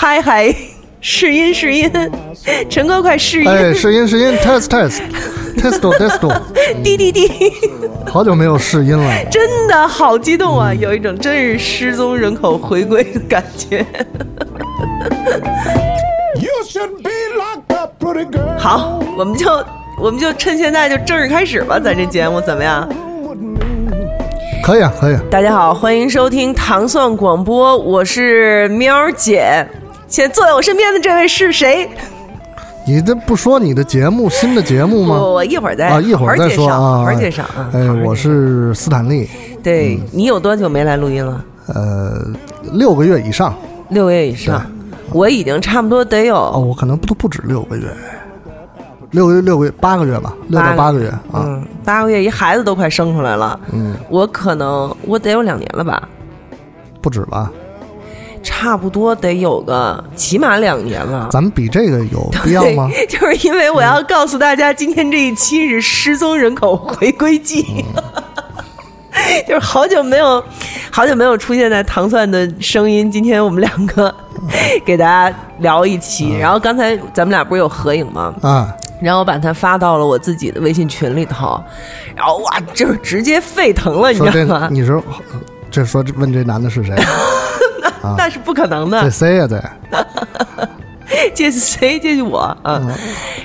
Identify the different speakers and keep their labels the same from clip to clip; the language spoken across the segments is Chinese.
Speaker 1: 嗨嗨，试音试音，陈哥快试音，
Speaker 2: 哎，试音试音，test test test test，
Speaker 1: 滴滴滴，
Speaker 2: 好久没有试音了，
Speaker 1: 真的好激动啊，有一种真是失踪人口回归的感觉。好，我们就我们就趁现在就正式开始吧，咱这节目怎么样？
Speaker 2: 可以啊，可以。
Speaker 1: 大家好，欢迎收听糖蒜广播，我是喵姐。现在坐在我身边的这位是谁？
Speaker 2: 你这不说你的节目新的节目吗？
Speaker 1: 我我一会儿再
Speaker 2: 啊，一会儿再说啊，
Speaker 1: 一会儿介绍啊。
Speaker 2: 哎，我是斯坦利。
Speaker 1: 对你有多久没来录音了？
Speaker 2: 呃，六个月以上。
Speaker 1: 六个月以上，我已经差不多得有哦，
Speaker 2: 我可能不都不止六个月。六个月，六个月，八个月吧，六到八个月啊，
Speaker 1: 八个月，一孩子都快生出来了。嗯，我可能我得有两年了吧，
Speaker 2: 不止吧，
Speaker 1: 差不多得有个起码两年了。
Speaker 2: 咱们比这个有必要吗？
Speaker 1: 就是因为我要告诉大家，今天这一期是失踪人口回归季，就是好久没有，好久没有出现在糖蒜的声音。今天我们两个给大家聊一期，然后刚才咱们俩不是有合影吗？
Speaker 2: 啊。
Speaker 1: 然后我把它发到了我自己的微信群里头，然后哇，就是直接沸腾了，你知道吗？
Speaker 2: 你说，这说问这男的是谁？
Speaker 1: 那是不可能的。
Speaker 2: 这谁呀？这
Speaker 1: 这是谁？这是我啊！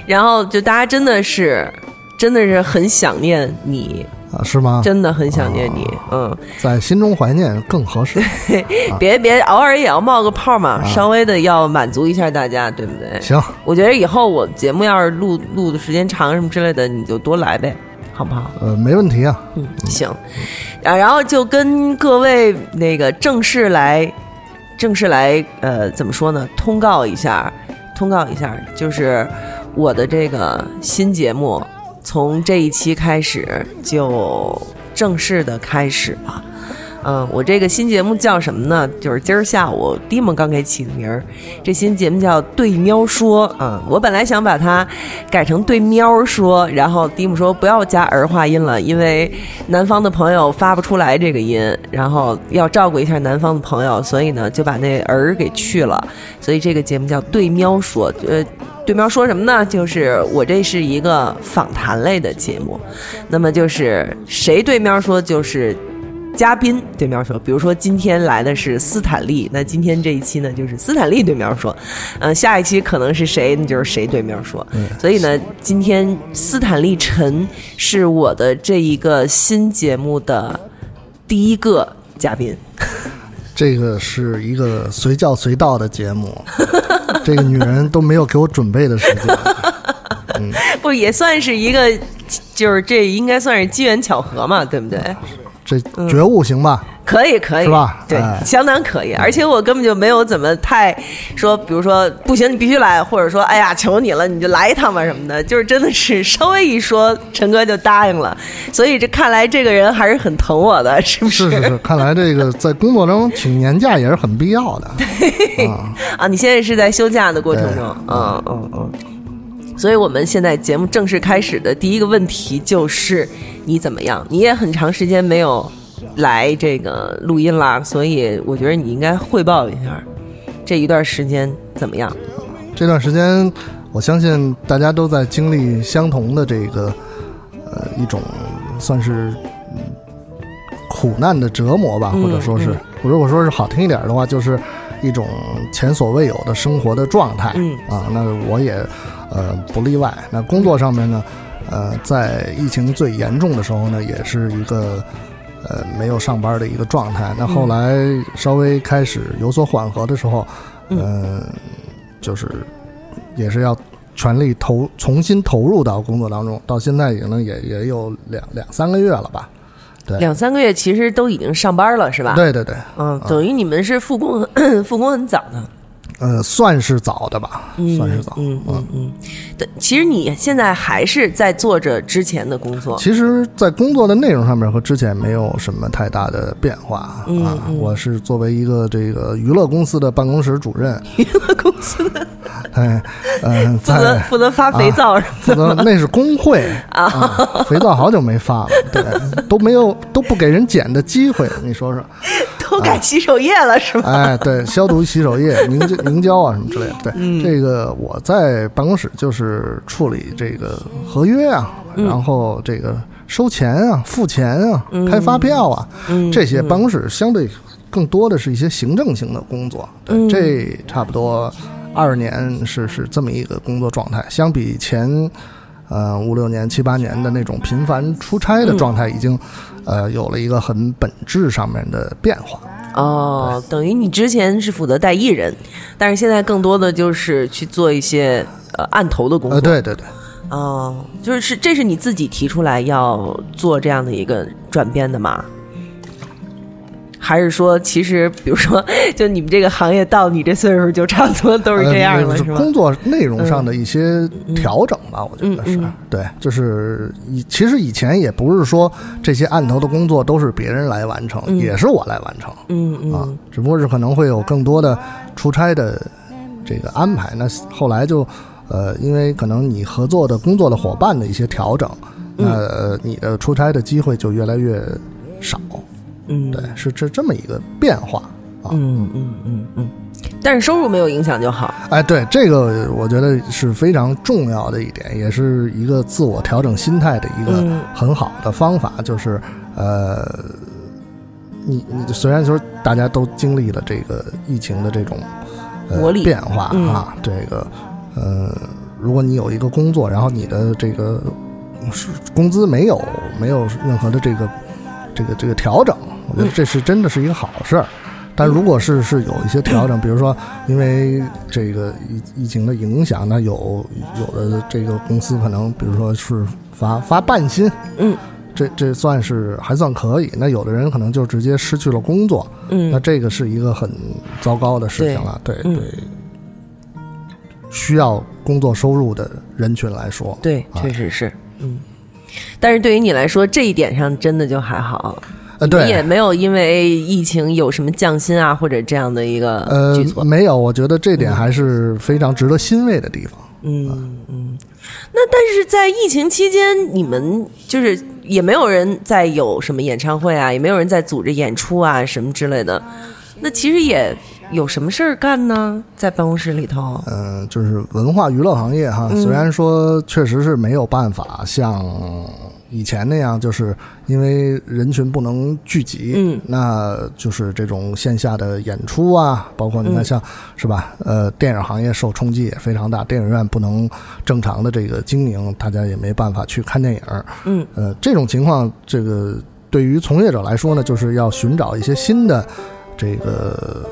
Speaker 1: 然后就大家真的是，真的是很想念你。
Speaker 2: 啊，是吗？
Speaker 1: 真的很想念你，嗯，
Speaker 2: 在心中怀念更合适。
Speaker 1: 别别，偶尔也要冒个泡嘛，稍微的要满足一下大家，对不对？
Speaker 2: 行，
Speaker 1: 我觉得以后我节目要是录录的时间长什么之类的，你就多来呗，好不好？
Speaker 2: 呃，没问题啊。
Speaker 1: 嗯，行。啊，然后就跟各位那个正式来，正式来，呃，怎么说呢？通告一下，通告一下，就是我的这个新节目。从这一期开始就正式的开始了，嗯，我这个新节目叫什么呢？就是今儿下午蒂姆刚给起的名儿，这新节目叫“对喵说”。嗯，我本来想把它改成“对喵说”，然后蒂姆说不要加儿化音了，因为南方的朋友发不出来这个音，然后要照顾一下南方的朋友，所以呢就把那儿给去了。所以这个节目叫“对喵说”。呃。对喵说什么呢？就是我这是一个访谈类的节目，那么就是谁对喵说就是嘉宾对喵说，比如说今天来的是斯坦利，那今天这一期呢就是斯坦利对喵说，嗯，下一期可能是谁，那就是谁对喵说。嗯所以呢，今天斯坦利陈是我的这一个新节目的第一个嘉宾。
Speaker 2: 这个是一个随叫随到的节目，这个女人都没有给我准备的时间，
Speaker 1: 嗯，不也算是一个，就是这应该算是机缘巧合嘛，对不对？
Speaker 2: 这觉悟行吧？
Speaker 1: 可以，可以，
Speaker 2: 是吧？
Speaker 1: 对，相当可以。而且我根本就没有怎么太说，比如说不行，你必须来，或者说哎呀，求你了，你就来一趟吧什么的。就是真的是稍微一说，陈哥就答应了。所以这看来这个人还是很疼我的，是不
Speaker 2: 是？是是是，看来这个在工作中请年假也是很必要的。
Speaker 1: 啊，你现在是在休假的过程中，嗯嗯嗯。所以我们现在节目正式开始的第一个问题就是你怎么样？你也很长时间没有。来这个录音啦，所以我觉得你应该汇报一下这一段时间怎么样。
Speaker 2: 这段时间，我相信大家都在经历相同的这个呃一种算是苦难的折磨吧，或者说是，如果说是好听一点的话，就是一种前所未有的生活的状态。
Speaker 1: 嗯
Speaker 2: 啊，那我也呃不例外。那工作上面呢，呃，在疫情最严重的时候呢，也是一个。呃，没有上班的一个状态。那后来稍微开始有所缓和的时候，嗯，就是也是要全力投重新投入到工作当中。到现在已经也也有两两三个月了吧？对，
Speaker 1: 两三个月其实都已经上班了，是吧？
Speaker 2: 对对对，
Speaker 1: 嗯，等于你们是复工 复工很早的。
Speaker 2: 呃，算是早的吧，算是早。
Speaker 1: 嗯嗯嗯。对，其实你现在还是在做着之前的工作。
Speaker 2: 其实，在工作的内容上面和之前没有什么太大的变化啊。我是作为一个这个娱乐公司的办公室主任。
Speaker 1: 娱乐公司的。
Speaker 2: 哎，嗯，
Speaker 1: 负责负责发肥皂是
Speaker 2: 负责那是工会 啊。肥皂好久没发了，对，都没有都不给人捡的机会，你说说。
Speaker 1: 都改洗手液了是吧？
Speaker 2: 哎，对，消毒洗手液、凝胶、凝胶啊什么之类的。对，
Speaker 1: 嗯
Speaker 2: 这个我在办公室就是处理这个合约啊，
Speaker 1: 嗯
Speaker 2: 然后这个收钱啊、付钱啊、开发票啊，
Speaker 1: 嗯
Speaker 2: 这些办公室相对更多的是一些行政性的工作。对，
Speaker 1: 嗯
Speaker 2: 这差不多二年是是这么一个工作状态，相比前。呃，五六年、七八年的那种频繁出差的状态，已经，呃，有了一个很本质上面的变化。
Speaker 1: 哦，等于你之前是负责带艺人，但是现在更多的就是去做一些呃案头的工作。
Speaker 2: 呃，对对对，
Speaker 1: 哦，就是是这是你自己提出来要做这样的一个转变的吗？还是说，其实比如说，就你们这个行业到你这岁数，就差不多都是这样了，
Speaker 2: 呃、
Speaker 1: 是吗？
Speaker 2: 工作内容上的一些调整吧，我觉得是、对，就是以其实以前也不是说这些案头的工作都是别人来完成，
Speaker 1: 嗯
Speaker 2: 也是我来完成
Speaker 1: 嗯嗯
Speaker 2: 啊，只不过是可能会有更多的出差的这个安排。那后来就呃，因为可能你合作的工作的伙伴的一些调整，那、呃、你的出差的机会就越来越少。
Speaker 1: 嗯，
Speaker 2: 对，是这这么一个变化啊。
Speaker 1: 嗯嗯嗯嗯，但是收入没有影响就好。
Speaker 2: 哎，对，这个我觉得是非常重要的一点，也是一个自我调整心态的一个
Speaker 1: 嗯
Speaker 2: 很好的方法，就是呃，你你虽然说大家都经历了这个疫情的这种呃
Speaker 1: 磨砺
Speaker 2: 变化
Speaker 1: 嗯
Speaker 2: 啊，这个呃，如果你有一个工作，然后你的这个是工资没有没有任何的这个这个这个调整，我觉得这是真的是一个好事儿。但如果是是有一些调整，比如说因为这个疫疫情的影响，那有有的这个公司可能，比如说是发发半薪，
Speaker 1: 嗯
Speaker 2: 这这算是还算可以。那有的人可能就直接失去了工作，嗯那
Speaker 1: 嗯
Speaker 2: 这个是一个很糟糕的事情了。对
Speaker 1: 嗯
Speaker 2: 对，需要工作收入的人群来说，
Speaker 1: 对，
Speaker 2: 啊
Speaker 1: 确实是，嗯。但是对于你来说，这一点上真的就还好，
Speaker 2: 呃，
Speaker 1: 你也，没有因为疫情有什么降薪啊，或者这样的一个
Speaker 2: 呃
Speaker 1: 举措。，
Speaker 2: 没有，我觉得这点还是非常值得欣慰的地方。
Speaker 1: 嗯嗯。那但是在疫情期间，你们就是也没有人在有什么演唱会啊，也没有人在组织演出啊什么之类的。那其实也有什么事儿干呢？在办公室里头，
Speaker 2: 嗯，就是文化娱乐行业哈，
Speaker 1: 嗯
Speaker 2: 虽然说确实是没有办法像以前那样，就是因为人群不能聚集，
Speaker 1: 嗯。
Speaker 2: 那就是这种线下的演出啊，包括你看
Speaker 1: 嗯。
Speaker 2: 像、是吧，呃，电影行业受冲击也非常大，电影院不能正常的这个经营，大家也没办法去看电影，
Speaker 1: 嗯。
Speaker 2: 呃，这种情况，这个对于从业者来说呢，就是要寻找一些新的这个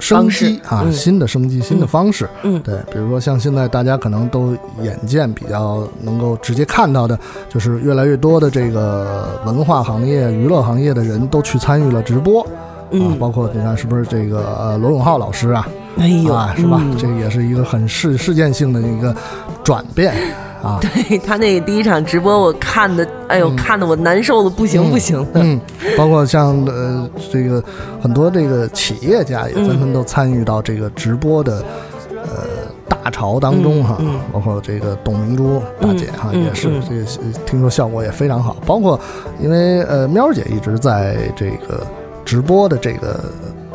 Speaker 2: 生机啊，
Speaker 1: 嗯
Speaker 2: 新的生机、新的方式。
Speaker 1: 嗯
Speaker 2: 对，比如说像现在大家可能都眼见比较能够直接看到的，就是越来越多的这个文化行业、娱乐行业的人都去参与了直播。啊，
Speaker 1: 嗯，
Speaker 2: 包括你看是不是这个呃罗永浩老师啊，
Speaker 1: 哎呦，
Speaker 2: 啊是吧？
Speaker 1: 嗯
Speaker 2: 这也是一个很事事件性的一个转变啊。
Speaker 1: 对他那个第一场直播，我看的，哎呦，看的我难受的不行不行的。
Speaker 2: 嗯，包括像呃这个很多这个企业家也纷纷都参与到这个直播的呃大潮当中哈，包括这个董明珠大姐哈、
Speaker 1: 嗯
Speaker 2: 也是
Speaker 1: 嗯。
Speaker 2: 这个呃听说效果也非常好，包括因为呃喵姐一直在这个直播的这个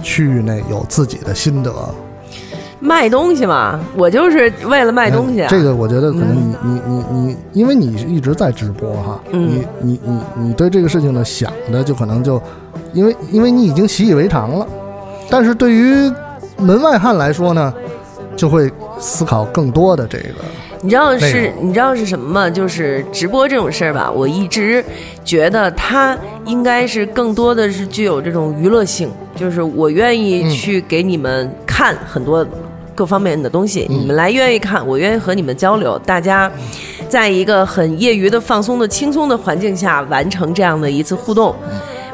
Speaker 2: 区域内有自己的心得，
Speaker 1: 卖东西嘛，我就是为了卖东西、啊。
Speaker 2: 嗯这个我觉得可能你、你你你，因为你一直在直播哈，
Speaker 1: 嗯。
Speaker 2: 你你你你对这个事情呢想的就可能就，因为因为你已经习以为常了，但是对于门外汉来说呢，就会思考更多的这个，
Speaker 1: 你知道是你知道是什么吗？就是直播这种事儿吧，我一直觉得它应该是更多的是具有这种娱乐性，就是我愿意
Speaker 2: 嗯。
Speaker 1: 去给你们看很多各方面的东西，
Speaker 2: 嗯
Speaker 1: 你们来愿意看，我愿意和你们交流，大家在一个很业余的、放松的、轻松的环境下完成这样的一次互动。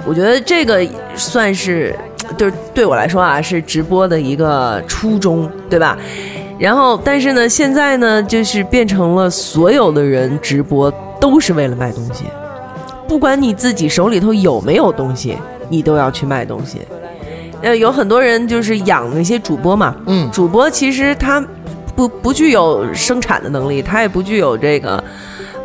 Speaker 1: 我觉得这个算是，就是对我来说啊，是直播的一个初衷，对吧？然后，但是呢，现在呢，就是变成了所有的人直播都是为了卖东西，不管你自己手里头有没有东西，你都要去卖东西。呃，有很多人就是养那些主播嘛，
Speaker 2: 嗯
Speaker 1: 主播其实他不不具有生产的能力，他也不具有这个，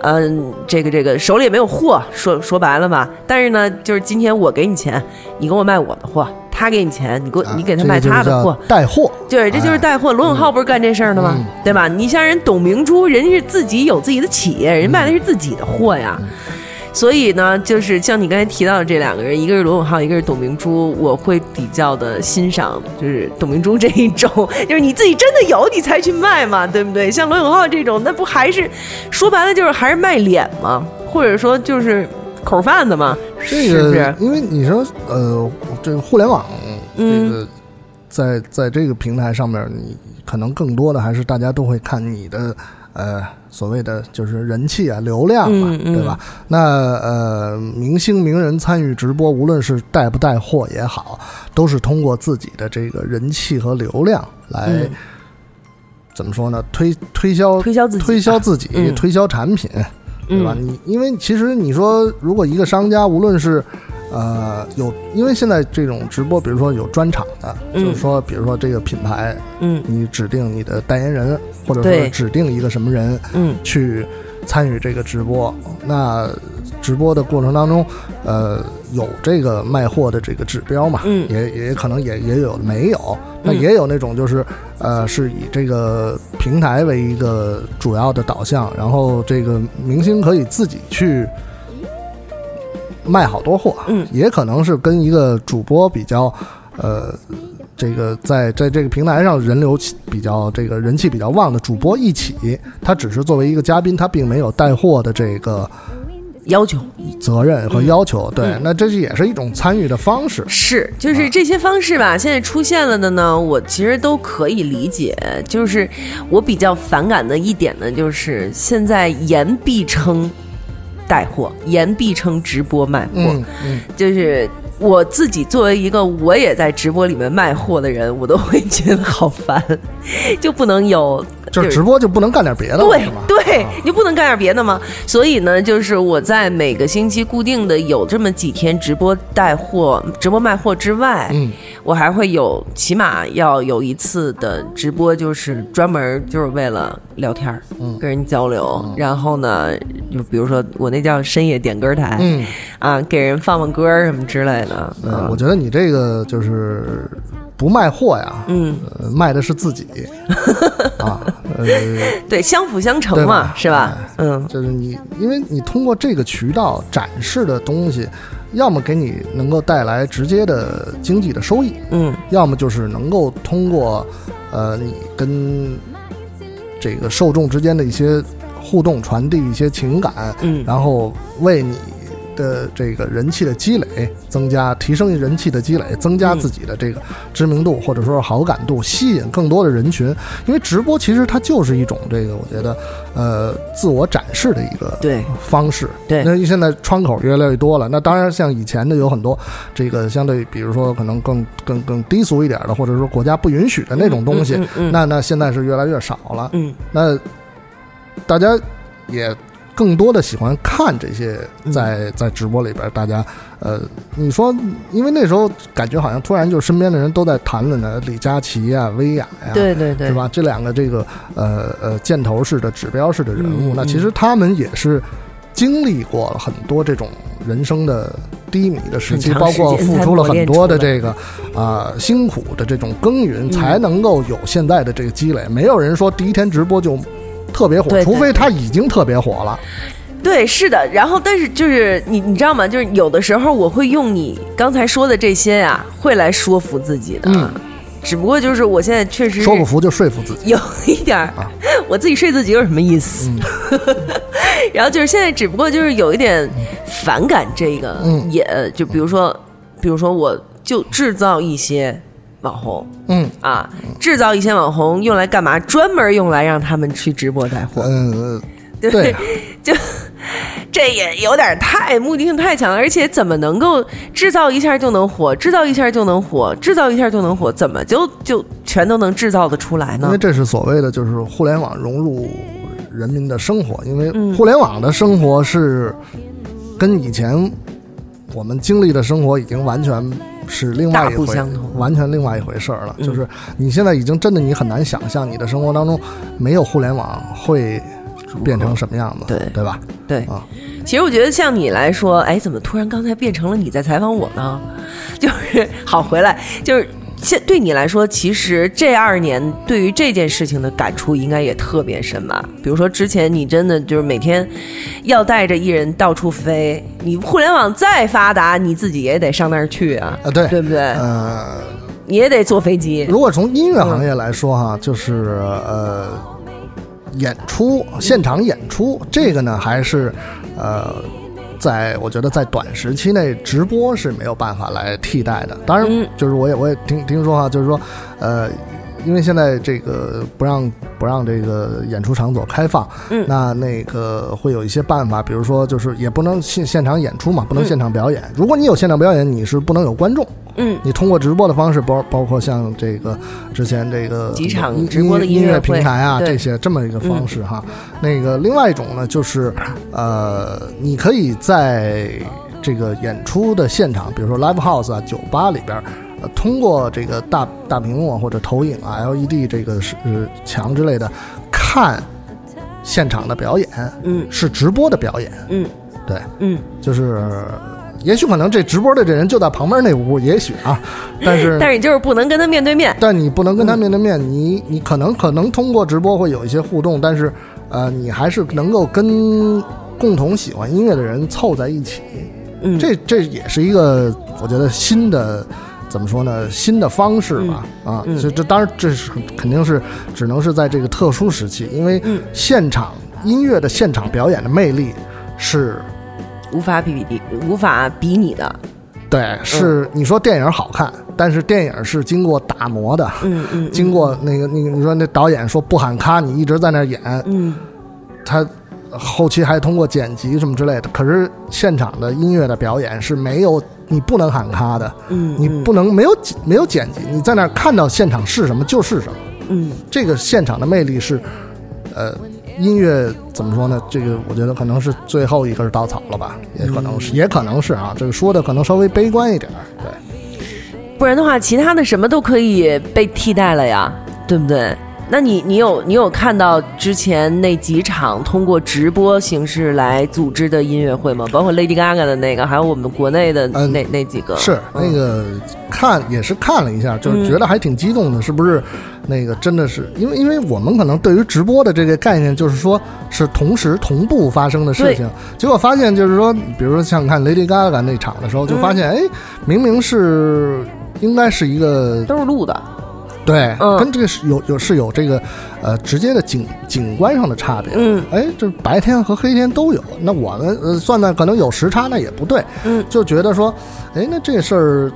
Speaker 1: 嗯、这个这个手里也没有货，说说白了吧。但是呢，就是今天我给你钱，你给我卖我的货，他给你钱，你给我
Speaker 2: 啊
Speaker 1: 你给他卖他的货，
Speaker 2: 带货，
Speaker 1: 对，这就是带货。罗永浩不是干这事儿的吗？
Speaker 2: 嗯
Speaker 1: 对吧？你像人董明珠，人家是自己有自己的企业，人家卖的是自己的货呀。
Speaker 2: 嗯
Speaker 1: 所以呢，就是像你刚才提到的这两个人，一个是罗永浩，一个是董明珠，我会比较的欣赏，就是董明珠这一种，就是你自己真的有你才去卖嘛，对不对？像罗永浩这种，那不还是说白了就是还是卖脸嘛，或者说就是口贩子嘛，
Speaker 2: 这
Speaker 1: 是不是
Speaker 2: 个，？因为你说，呃，这个互联网，这
Speaker 1: 嗯
Speaker 2: 个在在这个平台上面，你可能更多的还是大家都会看你的，呃，所谓的就是人气啊、流量嘛，
Speaker 1: 嗯嗯
Speaker 2: 对吧？那呃，明星名人参与直播，无论是带不带货也好，都是通过自己的这个人气和流量来、
Speaker 1: 嗯
Speaker 2: 怎么说呢？推推销
Speaker 1: 推销自己，
Speaker 2: 推销自己，
Speaker 1: 嗯
Speaker 2: 推销产品。对吧？
Speaker 1: 嗯
Speaker 2: 你因为其实你说，如果一个商家无论是呃有，因为现在这种直播，比如说有专场的，
Speaker 1: 嗯。
Speaker 2: 就是说，比如说这个品牌，
Speaker 1: 嗯。
Speaker 2: 你指定你的代言人，或者说指定一个什么人
Speaker 1: 嗯。
Speaker 2: 去参与这个直播，那直播的过程当中，呃，有这个卖货的这个指标嘛，
Speaker 1: 嗯。
Speaker 2: 也也可能也也有没有，那
Speaker 1: 嗯
Speaker 2: 也有那种就是呃是以这个平台为一个主要的导向，然后这个明星可以自己去卖好多货，
Speaker 1: 嗯
Speaker 2: 也可能是跟一个主播比较呃。这个在在这个平台上人流比较这个人气比较旺的主播一起，他只是作为一个嘉宾，他并没有带货的这个
Speaker 1: 要求。
Speaker 2: 责任和要求。对
Speaker 1: 嗯，
Speaker 2: 那这是也是一种参与的方式。
Speaker 1: 是，就是这些方式吧，现在出现了的呢，我其实都可以理解。就是我比较反感的一点呢，就是现在言必称带货，言必称直播卖货，
Speaker 2: 嗯嗯，
Speaker 1: 就是。我自己作为一个我也在直播里面卖货的人，我都会觉得好烦，就不能有
Speaker 2: 就是直播就不能干点别的
Speaker 1: 对，
Speaker 2: 吗？
Speaker 1: 对
Speaker 2: 啊，
Speaker 1: 你不能干点别的吗？所以呢，就是我在每个星期固定的有这么几天直播带货、直播卖货之外，
Speaker 2: 嗯。
Speaker 1: 我还会有起码要有一次的直播，就是专门就是为了聊天儿，
Speaker 2: 嗯。
Speaker 1: 跟人交流。然后呢，就比如说我那叫深夜点歌台，
Speaker 2: 嗯，
Speaker 1: 啊，给人放放歌什么之类的。
Speaker 2: 呃，
Speaker 1: 啊
Speaker 2: 我觉得你这个就是不卖货呀，
Speaker 1: 嗯，
Speaker 2: 呃，卖的是自己。啊，呃，
Speaker 1: 对，相辅相成
Speaker 2: 对
Speaker 1: 嘛，是吧？嗯。
Speaker 2: 就是你，因为你通过这个渠道展示的东西，要么给你能够带来直接的经济的收益，
Speaker 1: 嗯。
Speaker 2: 要么就是能够通过呃你跟这个受众之间的一些互动，传递一些情感，
Speaker 1: 嗯。
Speaker 2: 然后为你的这个人气的积累增加，提升人气的积累，增加
Speaker 1: 嗯
Speaker 2: 自己的这个知名度或者说是好感度，吸引更多的人群。因为直播其实它就是一种这个，我觉得呃自我展示的一个方式。
Speaker 1: 对
Speaker 2: 那现在窗口越来越多了，那当然像以前的有很多这个相对，比如说可能更更更低俗一点的，或者说国家不允许的那种东西，
Speaker 1: 嗯嗯嗯
Speaker 2: 那那现在是越来越少了。
Speaker 1: 嗯
Speaker 2: 那大家也更多的喜欢看这些
Speaker 1: 嗯
Speaker 2: 在在直播里边，大家呃，你说，因为那时候感觉好像突然就身边的人都在谈论呢，李佳琦呀、薇娅呀，
Speaker 1: 对对对，
Speaker 2: 是？吧？这两个这个呃呃箭头式的指标式的人物，
Speaker 1: 嗯
Speaker 2: 那其实他们也是经历过了很多这种人生的低迷的时期，包括付出了很多的这个啊、辛苦的这种耕耘，
Speaker 1: 嗯
Speaker 2: 才能够有现在的这个积累。没有人说第一天直播就特别火，
Speaker 1: 对对
Speaker 2: 除非他已经特别火了。
Speaker 1: 对，是的。然后，但是就是你，你知道吗？就是有的时候我会用你刚才说的这些呀、会来说服自己的。
Speaker 2: 嗯
Speaker 1: 只不过就是我现在确实
Speaker 2: 说不服就说服自己。
Speaker 1: 有一点儿，
Speaker 2: 啊
Speaker 1: 我自己睡自己有什么意思？
Speaker 2: 嗯
Speaker 1: 然后就是现在，只不过就是有一点反感这个，
Speaker 2: 嗯
Speaker 1: 也就比如说，比如说我就制造一些网红
Speaker 2: 嗯
Speaker 1: 啊，制造一些网红用来干嘛？专门用来让他们去直播带货。
Speaker 2: 嗯，
Speaker 1: 对
Speaker 2: 对啊，
Speaker 1: 这也有点太目的性太强了，而且怎么能够制造一下就能火，制造一下就能火，制造一下就能火，怎么就就全都能制造的出来呢
Speaker 2: 因为？这是所谓的就是互联网融入人民的生活，因为
Speaker 1: 嗯
Speaker 2: 互联网的生活是跟以前我们经历的生活已经完全是另外一回完全另外一回事儿了。
Speaker 1: 嗯
Speaker 2: 就是你现在已经真的你很难想象你的生活当中没有互联网会变成什么样子，
Speaker 1: 对
Speaker 2: 对吧？
Speaker 1: 对
Speaker 2: 啊，
Speaker 1: 其实我觉得像你来说，哎，怎么突然刚才变成了你在采访我呢？就是好回来，就是现对你来说，其实这二年对于这件事情的感触应该也特别深吧？比如说之前你真的就是每天要带着艺人到处飞，你互联网再发达，你自己也得上那儿去啊，
Speaker 2: 啊，对，
Speaker 1: 对不对？
Speaker 2: 呃，
Speaker 1: 你也得坐飞机。
Speaker 2: 如果从音乐行业来说哈，就是呃，演出现场演出这个呢，还是呃，在我觉得在短时期内直播是没有办法来替代的。当然
Speaker 1: 嗯，
Speaker 2: 就是我也我也听听说哈，就是说呃。因为现在这个不让不让这个演出场所开放，
Speaker 1: 嗯
Speaker 2: 那那个会有一些办法，比如说就是也不能现现场演出嘛，不能
Speaker 1: 嗯
Speaker 2: 现场表演。如果你有现场表演，你是不能有观众，
Speaker 1: 嗯，
Speaker 2: 你通过直播的方式，包包括像这个之前这个
Speaker 1: 几场
Speaker 2: 音
Speaker 1: 直播的
Speaker 2: 音乐
Speaker 1: 音乐
Speaker 2: 平台啊，这些这么一个方式哈。那个另外一种呢，就是呃，你可以在这个演出的现场，比如说 live house 啊、酒吧里边。呃通过这个大大屏幕啊或者投影啊、LED 这个是呃墙之类的，看现场的表演，
Speaker 1: 嗯。
Speaker 2: 是直播的表演，
Speaker 1: 嗯。
Speaker 2: 对，
Speaker 1: 嗯，
Speaker 2: 就是也许可能这直播的这人就在旁边那屋，也许啊，但是
Speaker 1: 但是你就是不能跟他面对面。
Speaker 2: 但你不能跟他面对面，你你可能可能通过直播会有一些互动，但是呃，你还是能够跟共同喜欢音乐的人凑在一起，
Speaker 1: 嗯，
Speaker 2: 这这也是一个我觉得新的。怎么说呢？新的方式吧，啊，
Speaker 1: 嗯
Speaker 2: 这这当然这是肯定是只能是在这个特殊时期，因为
Speaker 1: 嗯
Speaker 2: 现场音乐的现场表演的魅力是
Speaker 1: 无法比比无法比拟的。
Speaker 2: 对，是你说电影好看，但是电影是经过打磨的，
Speaker 1: 嗯嗯，
Speaker 2: 经过那个那个，你说那导演说不喊咔，你一直在那演，
Speaker 1: 嗯
Speaker 2: 他后期还通过剪辑什么之类的。可是现场的音乐的表演是没有，你不能喊咔的，
Speaker 1: 嗯，
Speaker 2: 你不能没有剪没有剪辑，你在那儿看到现场是什么就是什么。
Speaker 1: 嗯
Speaker 2: 这个现场的魅力是，呃，音乐怎么说呢？这个我觉得可能是最后一根稻草了吧，也可能是，也可能是啊。这个说的可能稍微悲观一点儿，对。
Speaker 1: 不然的话，其他的什么都可以被替代了呀，对不对？那你你有你有看到之前那几场通过直播形式来组织的音乐会吗？包括 Lady Gaga 的那个，还有我们国内的
Speaker 2: 嗯
Speaker 1: 那、那几个。
Speaker 2: 是那个看也是看了一下，就是觉得还挺激动的，是不是？那个真的是因为因为我们可能对于直播的这个概念，就是说是同时同步发生的事情，结果发现就是说，比如说像看 Lady Gaga 那场的时候，就发现哎，明明是应该是一个
Speaker 1: 都是录的。
Speaker 2: 对，
Speaker 1: 嗯
Speaker 2: 跟这个是有有是有这个呃直接的景景观上的差别。
Speaker 1: 嗯
Speaker 2: 哎，这白天和黑天都有。那我们呃算算可能有时差，那也不对。
Speaker 1: 嗯
Speaker 2: 就觉得说，哎，那这事儿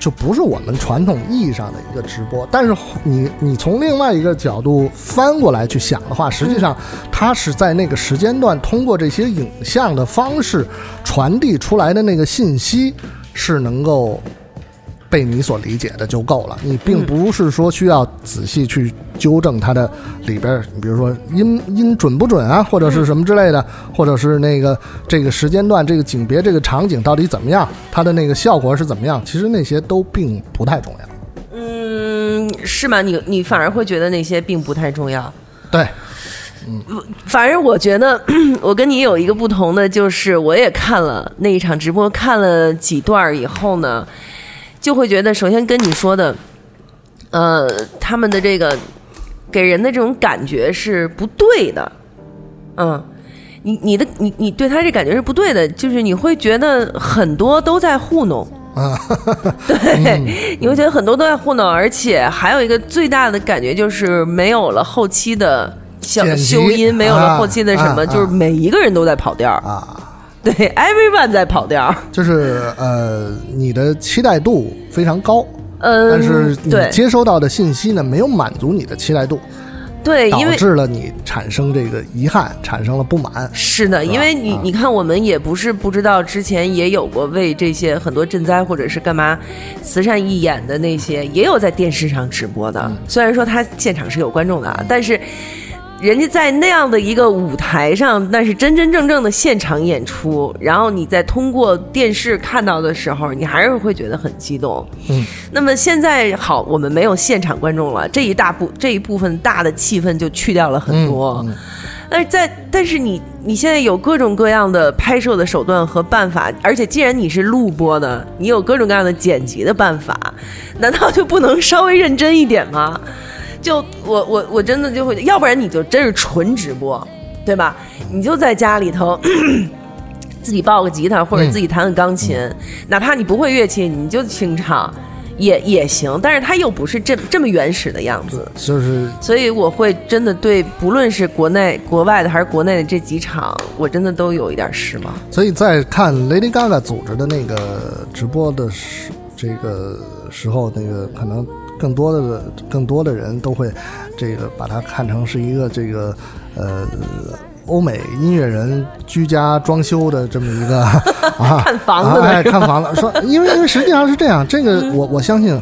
Speaker 2: 就不是我们传统意义上的一个直播。但是你你从另外一个角度翻过来去想的话，实际上它是在那个时间段通过这些影像的方式传递出来的那个信息是能够。被你所理解的就够了，你并不是说需要仔细去纠正它的里边儿，比如说音音准不准啊，或者是什么之类的，或者是那个这个时间段、这个景别、这个场景到底怎么样，它的那个效果是怎么样，其实那些都并不太重要。
Speaker 1: 嗯，是吗？你你反而会觉得那些并不太重要。
Speaker 2: 对，嗯
Speaker 1: 反正我觉得 我跟你有一个不同的，就是我也看了那一场直播，看了几段以后呢，就会觉得，首先跟你说的，呃，他们的这个给人的这种感觉是不对的，嗯。你你的你你对他这感觉是不对的，就是你会觉得很多都在糊弄，
Speaker 2: 啊，
Speaker 1: 对，你会觉得很多都在糊弄，而且还有一个最大的感觉就是没有了后期的小修音，没有了后期的什么，
Speaker 2: 啊啊。
Speaker 1: 就是每一个人都在跑调儿，
Speaker 2: 啊，
Speaker 1: 对，everyone 在跑调儿，
Speaker 2: 就是呃，你的期待度非常高，
Speaker 1: 呃，
Speaker 2: 但是你
Speaker 1: 对。
Speaker 2: 接收到的信息呢，没有满足你的期待度，
Speaker 1: 对，因
Speaker 2: 导
Speaker 1: 为
Speaker 2: 致了你产生这个遗憾，产生了不满。
Speaker 1: 是的，因为你
Speaker 2: 啊。
Speaker 1: 你看，我们也不是不知道，之前也有过为这些很多赈灾或者是干嘛慈善义演的那些，也有在电视上直播的。虽然说他现场是有观众的啊，但是人家在那样的一个舞台上，那是真真正正的现场演出。然后你在通过电视看到的时候，你还是会觉得很激动。
Speaker 2: 嗯，
Speaker 1: 那么现在好，我们没有现场观众了，这一大部这一部分大的气氛就去掉了很多。
Speaker 2: 嗯
Speaker 1: 但是在但是你你现在有各种各样的拍摄的手段和办法，而且既然你是录播的，你有各种各样的剪辑的办法，难道就不能稍微认真一点吗？就我我我真的就会，要不然你就真是纯直播，对吧？你就在家里头。自己抱个吉他，或者自己弹个钢琴，哪怕你不会乐器，你就清唱，也也行。但是它又不是这这么原始的样子，
Speaker 2: 就是。
Speaker 1: 所以我会真的对，不论是国内、国外的还是国内的这几场，我真的都有一点失望。
Speaker 2: 所以在看 Lady Gaga 组织的那个直播的时这个时候，那个可能更多的更多的人都会这个把它看成是一个这个呃。欧美音乐人居家装修的这么一个 啊，
Speaker 1: 看房子
Speaker 2: 哎，看房子。说，因为因为实际上是这样，这个我我相信，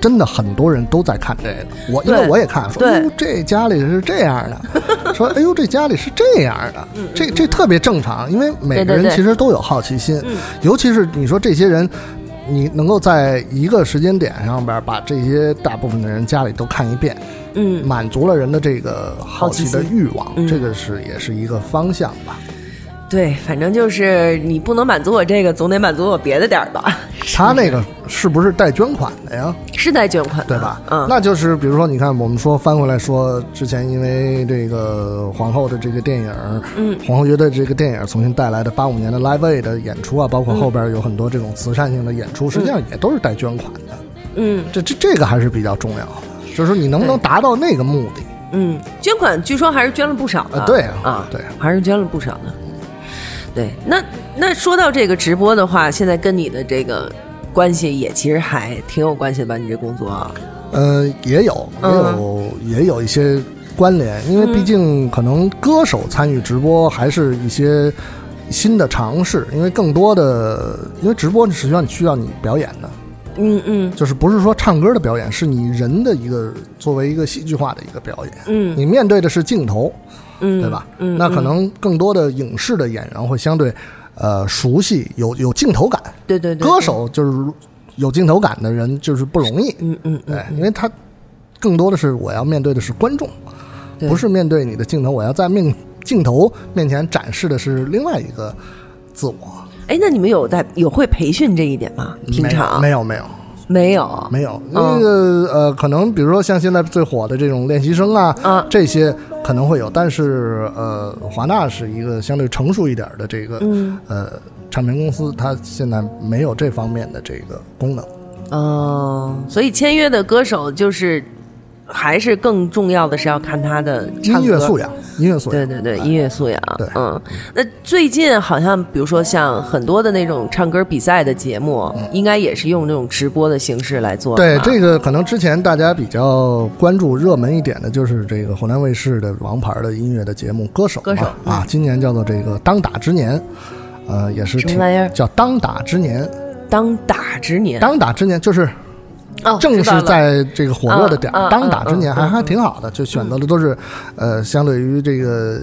Speaker 2: 真的很多人都在看这个。我因为我也看，说，哎呦，这家里是这样的，说，哎呦，这家里是这样的，这这特别正常，因为每个人其实都有好奇心，尤其是你说这些人。你能够在一个时间点上边把这些大部分的人家里都看一遍，
Speaker 1: 嗯，
Speaker 2: 满足了人的这个好奇的欲望，
Speaker 1: 嗯、
Speaker 2: 这个是也是一个方向吧。
Speaker 1: 对，反正就是你不能满足我这个，总得满足我别的点儿吧。
Speaker 2: 他那个是不是带捐款的呀？
Speaker 1: 是带捐款的，
Speaker 2: 对吧？
Speaker 1: 嗯，
Speaker 2: 那就是比如说，你看，我们说翻回来说，之前因为这个皇后的这个电影，
Speaker 1: 嗯，
Speaker 2: 皇后乐队这个电影重新带来的八五年的 Live Aid 的演出啊，包括后边有很多这种慈善性的演出，实际上也都是带捐款的。
Speaker 1: 嗯，
Speaker 2: 这这这个还是比较重要的，就是说你能不能达到那个目的？
Speaker 1: 嗯，捐款据说还是捐了不少的。
Speaker 2: 啊，对啊，
Speaker 1: 啊，
Speaker 2: 对，
Speaker 1: 还是捐了不少的。对，那那说到这个直播的话，现在跟你的这个关系也其实还挺有关系的吧？你这工作啊，
Speaker 2: 呃，也有，也有，
Speaker 1: 嗯、
Speaker 2: 也有一些关联，因为毕竟可能歌手参与直播还是一些新的尝试，因为更多的，因为直播是需要你需要你表演的，
Speaker 1: 嗯嗯，
Speaker 2: 就是不是说唱歌的表演，是你人的一个作为一个戏剧化的一个表演，
Speaker 1: 嗯，
Speaker 2: 你面对的是镜头。
Speaker 1: 嗯，
Speaker 2: 对吧？
Speaker 1: 嗯，
Speaker 2: 那可能更多的影视的演员会相对，呃，熟悉有有镜头感。
Speaker 1: 对对对，
Speaker 2: 歌手就是有镜头感的人就是不容易。
Speaker 1: 嗯嗯，
Speaker 2: 对，因为他更多的是我要面对的是观众，不是面对你的镜头，我要在面镜头面前展示的是另外一个自我。
Speaker 1: 哎，那你们有在有会培训这一点吗？平常
Speaker 2: 没有没有。
Speaker 1: 没有，
Speaker 2: 没有那个呃，可能比如说像现在最火的这种练习生啊，
Speaker 1: 啊
Speaker 2: 这些可能会有，但是呃，华纳是一个相对成熟一点的这个、
Speaker 1: 嗯、
Speaker 2: 呃唱片公司，它现在没有这方面的这个功能。
Speaker 1: 嗯，所以签约的歌手就是还是更重要的是要看他的
Speaker 2: 音乐素养，音乐素
Speaker 1: 养，对对对，音乐素养。
Speaker 2: 对，
Speaker 1: 嗯，那最近好像比如说像很多的那种唱歌比赛的节目，
Speaker 2: 嗯、
Speaker 1: 应该也是用这种直播的形式来做。
Speaker 2: 对，这个可能之前大家比较关注热门一点的就是这个湖南卫视的王牌的音乐的节目《歌手》
Speaker 1: 歌手
Speaker 2: 啊，今年叫做这个当打之年，呃，也是
Speaker 1: 什么玩意儿？
Speaker 2: 叫当打之年。
Speaker 1: 当打之年，
Speaker 2: 当打之年就是。
Speaker 1: 哦，
Speaker 2: 正是在这个火热的点儿，
Speaker 1: 嗯、
Speaker 2: 当打之年还还挺好的，就选择的都是，呃，相对于这个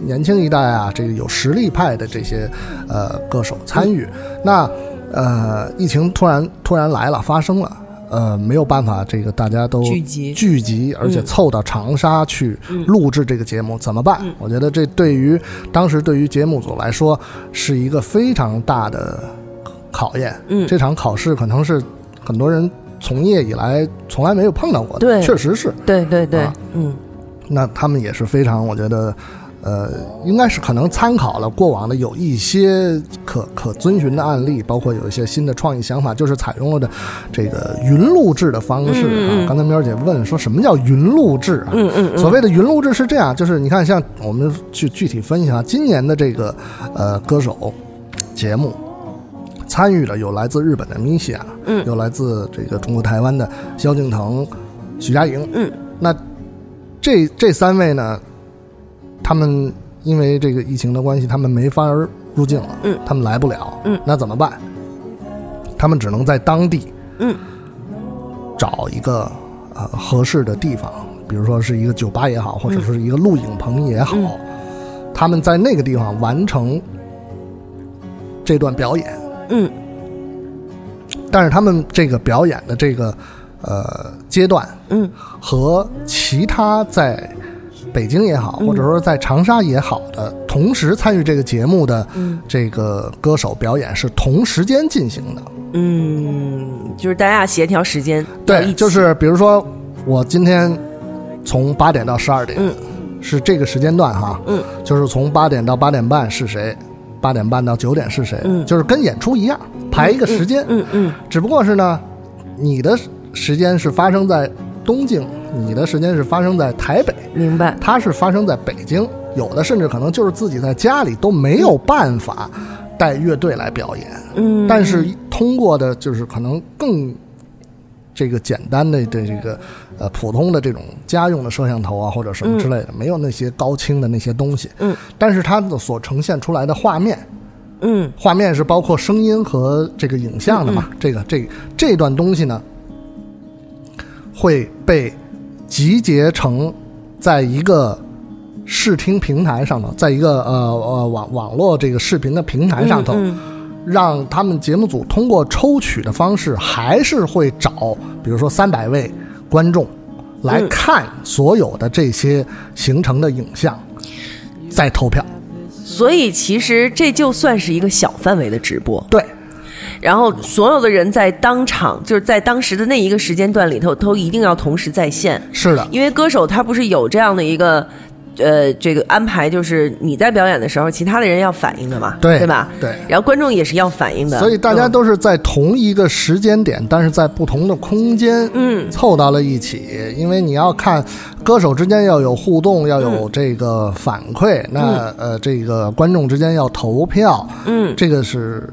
Speaker 2: 年轻一代啊，这个有实力派的这些呃歌手参与。那呃，疫情突然突然来了，发生了，呃，没有办法，这个大家都
Speaker 1: 聚集
Speaker 2: 聚集，而且凑到长沙去录制这个节目，怎么办？
Speaker 1: 嗯、
Speaker 2: 我觉得这对于当时对于节目组来说是一个非常大的考验。
Speaker 1: 嗯，
Speaker 2: 这场考试可能是很多人。从业以来从来没有碰到过的，
Speaker 1: 对，
Speaker 2: 确实是，
Speaker 1: 对对对，
Speaker 2: 啊、
Speaker 1: 嗯，
Speaker 2: 那他们也是非常，我觉得，呃，应该是可能参考了过往的有一些可可遵循的案例，包括有一些新的创意想法，就是采用了的这个云录制的方式
Speaker 1: 嗯
Speaker 2: 啊。刚才喵姐问说什么叫云录制啊？
Speaker 1: 嗯嗯，
Speaker 2: 所谓的云录制是这样，就是你看，像我们去具体分析啊，今年的这个呃歌手节目。参与了有来自日本的米西亚，
Speaker 1: 嗯，
Speaker 2: 有来自这个中国台湾的萧敬腾、许佳莹，
Speaker 1: 嗯，
Speaker 2: 那这这三位呢，他们因为这个疫情的关系，他们没法入境了，
Speaker 1: 嗯，
Speaker 2: 他们来不了，
Speaker 1: 嗯，
Speaker 2: 那怎么办？他们只能在当地，
Speaker 1: 嗯，
Speaker 2: 找一个呃合适的地方，比如说是一个酒吧也好，或者是一个录影棚也好，
Speaker 1: 嗯、
Speaker 2: 他们在那个地方完成这段表演。
Speaker 1: 嗯，
Speaker 2: 但是他们这个表演的这个呃阶段，
Speaker 1: 嗯，
Speaker 2: 和其他在北京也好，或者说在长沙也好的，同时参与这个节目的
Speaker 1: 嗯。
Speaker 2: 这个歌手表演是同时间进行的。
Speaker 1: 嗯，就是大家协调时间，
Speaker 2: 对，就是比如说我今天从八点到十二点，
Speaker 1: 嗯。
Speaker 2: 是这个时间段哈，
Speaker 1: 嗯，
Speaker 2: 就是从八点到八点半是谁，八点半到九点是谁，
Speaker 1: 嗯。
Speaker 2: 就是跟演出一样排一个时间，
Speaker 1: 嗯嗯。
Speaker 2: 只不过是呢，你的时间是发生在东京，你的时间是发生在台北，
Speaker 1: 明白，
Speaker 2: 它是发生在北京，有的甚至可能就是自己在家里都没有办法带乐队来表演，
Speaker 1: 嗯，
Speaker 2: 但是通过的就是可能更这个简单的的这个呃普通的这种家用的摄像头啊或者什么之类的，没有那些高清的那些东西，
Speaker 1: 嗯，
Speaker 2: 但是它的所呈现出来的画面，
Speaker 1: 嗯。
Speaker 2: 画面是包括声音和这个影像的嘛，这个这这段东西呢会被集结成在一个视听平台上头，在一个呃呃网网络这个视频的平台上头。
Speaker 1: 嗯
Speaker 2: 让他们节目组通过抽取的方式，还是会找，比如说三百位观众来
Speaker 1: 嗯
Speaker 2: 看所有的这些形成的影像，再投票。
Speaker 1: 所以其实这就算是一个小范围的直播，
Speaker 2: 对，
Speaker 1: 然后所有的人在当场，就是在当时的那一个时间段里头，都一定要同时在线，
Speaker 2: 是的，
Speaker 1: 因为歌手他不是有这样的一个。呃，这个安排就是你在表演的时候，其他的人要反应的嘛，
Speaker 2: 对
Speaker 1: 对吧？
Speaker 2: 对
Speaker 1: 然后观众也是要反应的，
Speaker 2: 所以大家
Speaker 1: 嗯
Speaker 2: 都是在同一个时间点，但是在不同的空间，
Speaker 1: 嗯
Speaker 2: 凑到了一起。因为你要看歌手之间要有互动，要有这个反馈，那呃，这个观众之间要投票，
Speaker 1: 嗯
Speaker 2: 这个是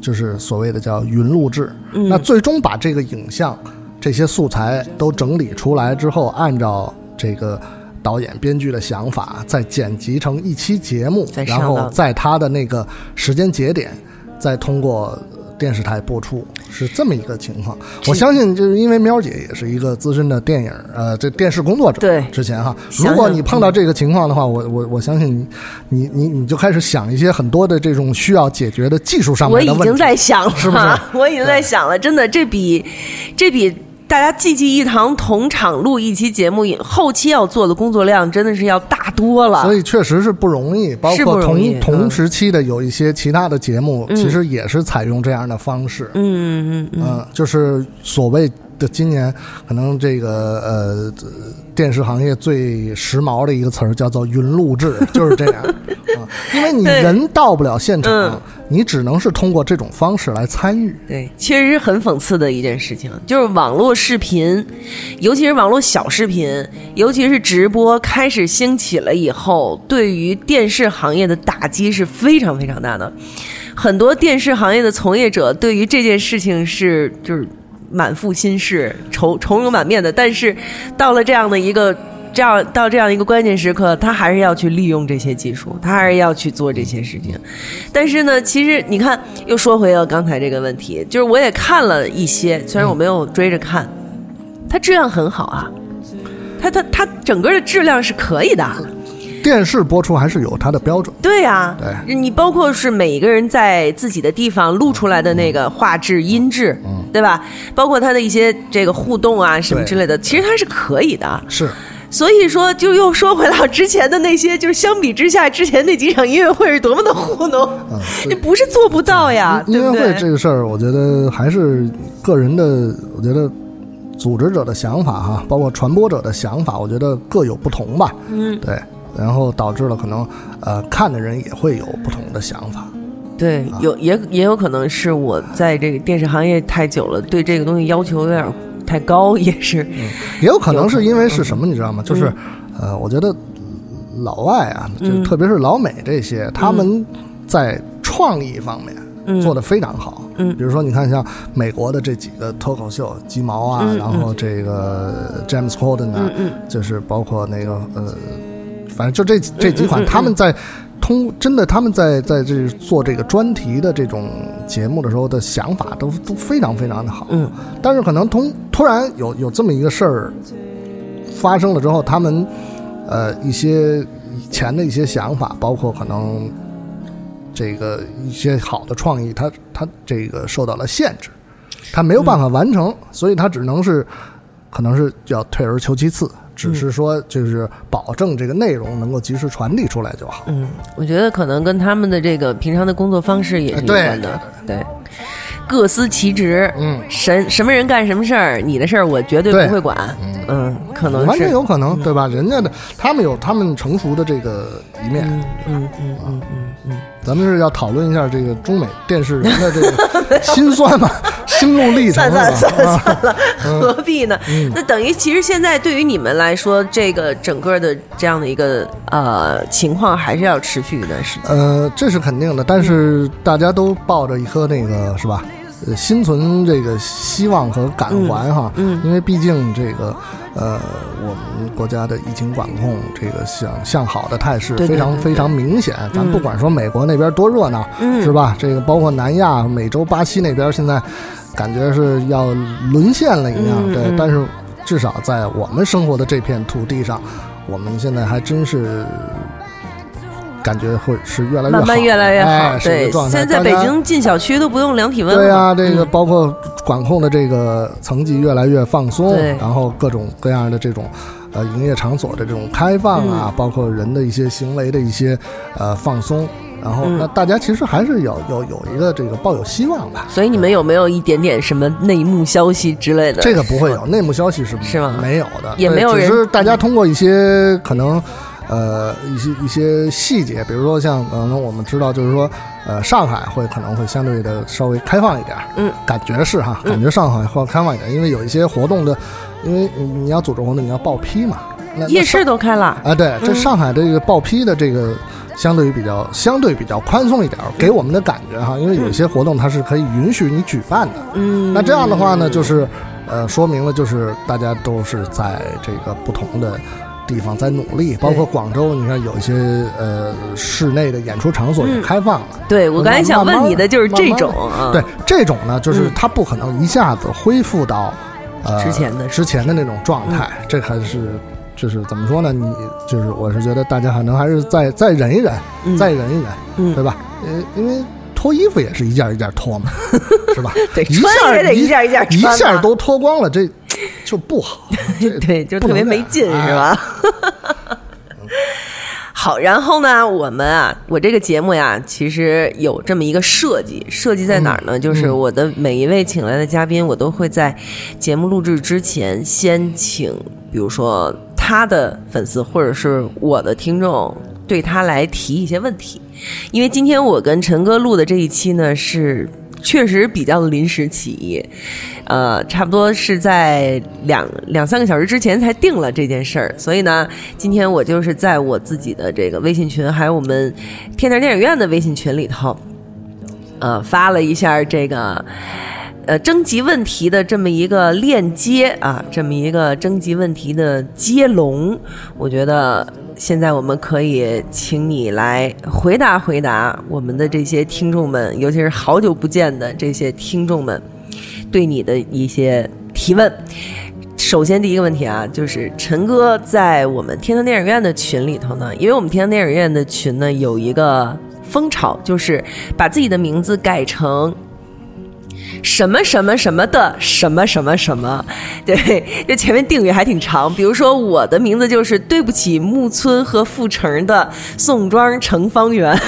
Speaker 2: 就是所谓的叫云录制。
Speaker 1: 嗯
Speaker 2: 那最终把这个影像、这些素材都整理出来之后，按照这个导演、编剧的想法，再剪辑成一期节目然后在他的那个时间节点，再通过。电视台播出是这么一个情况，我相信就是因为喵姐也是一个资深的电影呃这电视工作者，
Speaker 1: 对。
Speaker 2: 之前哈，如果你碰到这个情况的话，我我我相信你你你你就开始想一些很多的这种需要解决的技术上
Speaker 1: 我已经
Speaker 2: 面的问题。
Speaker 1: 在想了，
Speaker 2: 是不是？
Speaker 1: 我已经在想了，真的，这比这比大家济济一堂同场录一期节目，后期要做的工作量真的是要大多了。
Speaker 2: 所以确实是不容易，包括同同时期的有一些其他的节目，其实也是采用这样的方式。
Speaker 1: 嗯嗯嗯，
Speaker 2: 嗯，就是所谓的今年可能这个呃电视行业最时髦的一个词儿叫做云录制，就是这样 啊，因为你人到不了现场
Speaker 1: 嗯，
Speaker 2: 你只能是通过这种方式来参与。
Speaker 1: 对，确实是很讽刺的一件事情，就是网络视频，尤其是网络小视频，尤其是直播开始兴起了以后，对于电视行业的打击是非常非常大的。很多电视行业的从业者对于这件事情是就是满腹心事、愁愁容满面的，但是到了这样的一个。这样到这样一个关键时刻，他还是要去利用这些技术，他还是要去做这些事情。但是呢，其实你看，又说回了刚才这个问题，就是我也看了一些，虽然我没有追着看，它质量很好啊，它它它整个的质量是可以的。
Speaker 2: 电视播出还是有它的标准。
Speaker 1: 对呀、
Speaker 2: 对
Speaker 1: 你包括是每一个人在自己的地方录出来的那个画质、音质，对吧？包括他的一些这个互动啊什么之类的，其实它是可以的。
Speaker 2: 是，
Speaker 1: 所以说，就又说回到之前的那些，就是相比之下，之前那几场音乐会是多么的糊弄，
Speaker 2: 嗯，
Speaker 1: 你不是做不到呀，
Speaker 2: 音乐会？这个事儿，我觉得还是个人的，我觉得组织者的想法哈，包括传播者的想法，我觉得各有不同吧。
Speaker 1: 嗯，
Speaker 2: 对，然后导致了可能呃看的人也会有不同的想法。
Speaker 1: 对，有也也有可能是我在这个电视行业太久了，对这个东西要求有点太高，也是。
Speaker 2: 也有可能是因为是
Speaker 1: 嗯
Speaker 2: 什么，你知道吗？就是，呃，我觉得老外啊，就
Speaker 1: 嗯
Speaker 2: 特别是老美这些，他们在创意方面
Speaker 1: 嗯
Speaker 2: 做得非常好。
Speaker 1: 嗯
Speaker 2: 比如说你看像美国的这几个脱口秀，鸡毛啊，
Speaker 1: 嗯
Speaker 2: 然后这个 James Corden 啊，
Speaker 1: 嗯嗯
Speaker 2: 就是包括那个呃，反正就这这几款，他们在。通真的，他们在在这做这个专题的这种节目的时候的想法都都非常非常的好，
Speaker 1: 嗯。
Speaker 2: 但是可能突突然有有这么一个事儿发生了之后，他们呃一些以前的一些想法，包括可能这个一些好的创意，它它这个受到了限制，它没有办法完成，所以它只能是可能是要退而求其次，只是说就是保证这个内容能够及时传递出来就好。
Speaker 1: 嗯，我觉得可能跟他们的这个平常的工作方式也是有关的，对。各司其职，
Speaker 2: 嗯，
Speaker 1: 什什么人干什么事儿，你的事儿我绝对不会管，嗯，可能
Speaker 2: 完全有可能，对吧？人家的他们有他们成熟的这个一面，
Speaker 1: 嗯嗯嗯嗯嗯，
Speaker 2: 咱们是要讨论一下这个中美电视人的这个 心酸嘛，心路历程，
Speaker 1: 算了算了算了，何必呢？那等于其实现在对于你们来说，这个整个的这样的一个呃情况还是要持续一段时间？
Speaker 2: 呃，这是肯定的，但是大家都抱着一颗那个是吧？呃，心存这个希望和感怀哈，
Speaker 1: 嗯，
Speaker 2: 因为毕竟这个，呃，我们国家的疫情管控这个向向好的态势非常非常明显。咱不管说美国那边多热闹，是吧？这个包括南亚、美洲、巴西那边，现在感觉是要沦陷了一样。对，但是至少在我们生活的这片土地上，我们现在还真是。感觉会是越来越
Speaker 1: 慢慢越来越
Speaker 2: 好，
Speaker 1: 对。现在在北京进小区都不用量体温
Speaker 2: 了。对呀，这个包括管控的这个层级越来越放松，然后各种各样的这种呃营业场所的这种开放啊，包括人的一些行为的一些呃放松，然后那大家其实还是有有有一个这个抱有希望吧。
Speaker 1: 所以你们有没有一点点什么内幕消息之类的？
Speaker 2: 这个不会有内幕消息是
Speaker 1: 是吗？
Speaker 2: 没有的，
Speaker 1: 也没有人。
Speaker 2: 只是大家通过一些可能。呃，一些一些细节，比如说像可能我们知道，就是说，呃，上海会可能会相对的稍微开放一点，
Speaker 1: 嗯，
Speaker 2: 感觉是哈，感觉上海会开放一点，因为有一些活动的，因为你要组织活动，你要报批嘛，
Speaker 1: 夜市都开了。
Speaker 2: 啊，对，这上海这个报批的这个相对于比较相对比较宽松一点，给我们的感觉哈，因为有些活动它是可以允许你举办的，
Speaker 1: 嗯，
Speaker 2: 那这样的话呢，就是呃，说明了就是大家都是在这个不同的。地方在努力，包括广州，你看有一些呃室内的演出场所也开放了。
Speaker 1: 对我刚才想问你的就是这种，
Speaker 2: 对这种呢，就是它不可能一下子恢复到呃
Speaker 1: 之前的
Speaker 2: 之前的那种状态，这还是就是怎么说呢？你就是我是觉得大家可能还是再再忍一忍，再忍一忍，对吧？呃，因为脱衣服也是一件一件脱嘛，是吧？
Speaker 1: 对，
Speaker 2: 一下
Speaker 1: 也得一件一件
Speaker 2: 一下都脱光了，这。就不好，
Speaker 1: 对，就特别没劲，是吧？好，然后呢，我们啊，我这个节目呀，其实有这么一个设计，设计在哪儿呢？就是我的每一位请来的嘉宾，我都会在节目录制之前先请，比如说他的粉丝或者是我的听众，对他来提一些问题，因为今天我跟陈哥录的这一期呢是。确实比较临时起意，呃，差不多是在两两三个小时之前才定了这件事儿，所以呢，今天我就是在我自己的这个微信群，还有我们天台电影院的微信群里头，呃，发了一下这个呃征集问题的这么一个链接啊，这么一个征集问题的接龙，我觉得。现在我们可以请你来回答回答我们的这些听众们，尤其是好久不见的这些听众们对你的一些提问。首先第一个问题啊，就是陈哥在我们天堂电影院的群里头呢，因为我们天堂电影院的群呢有一个风潮，就是把自己的名字改成。什么什么什么的什么什么什么，对，这前面定语还挺长。比如说我的名字就是对不起木村和富城的宋庄城方圆。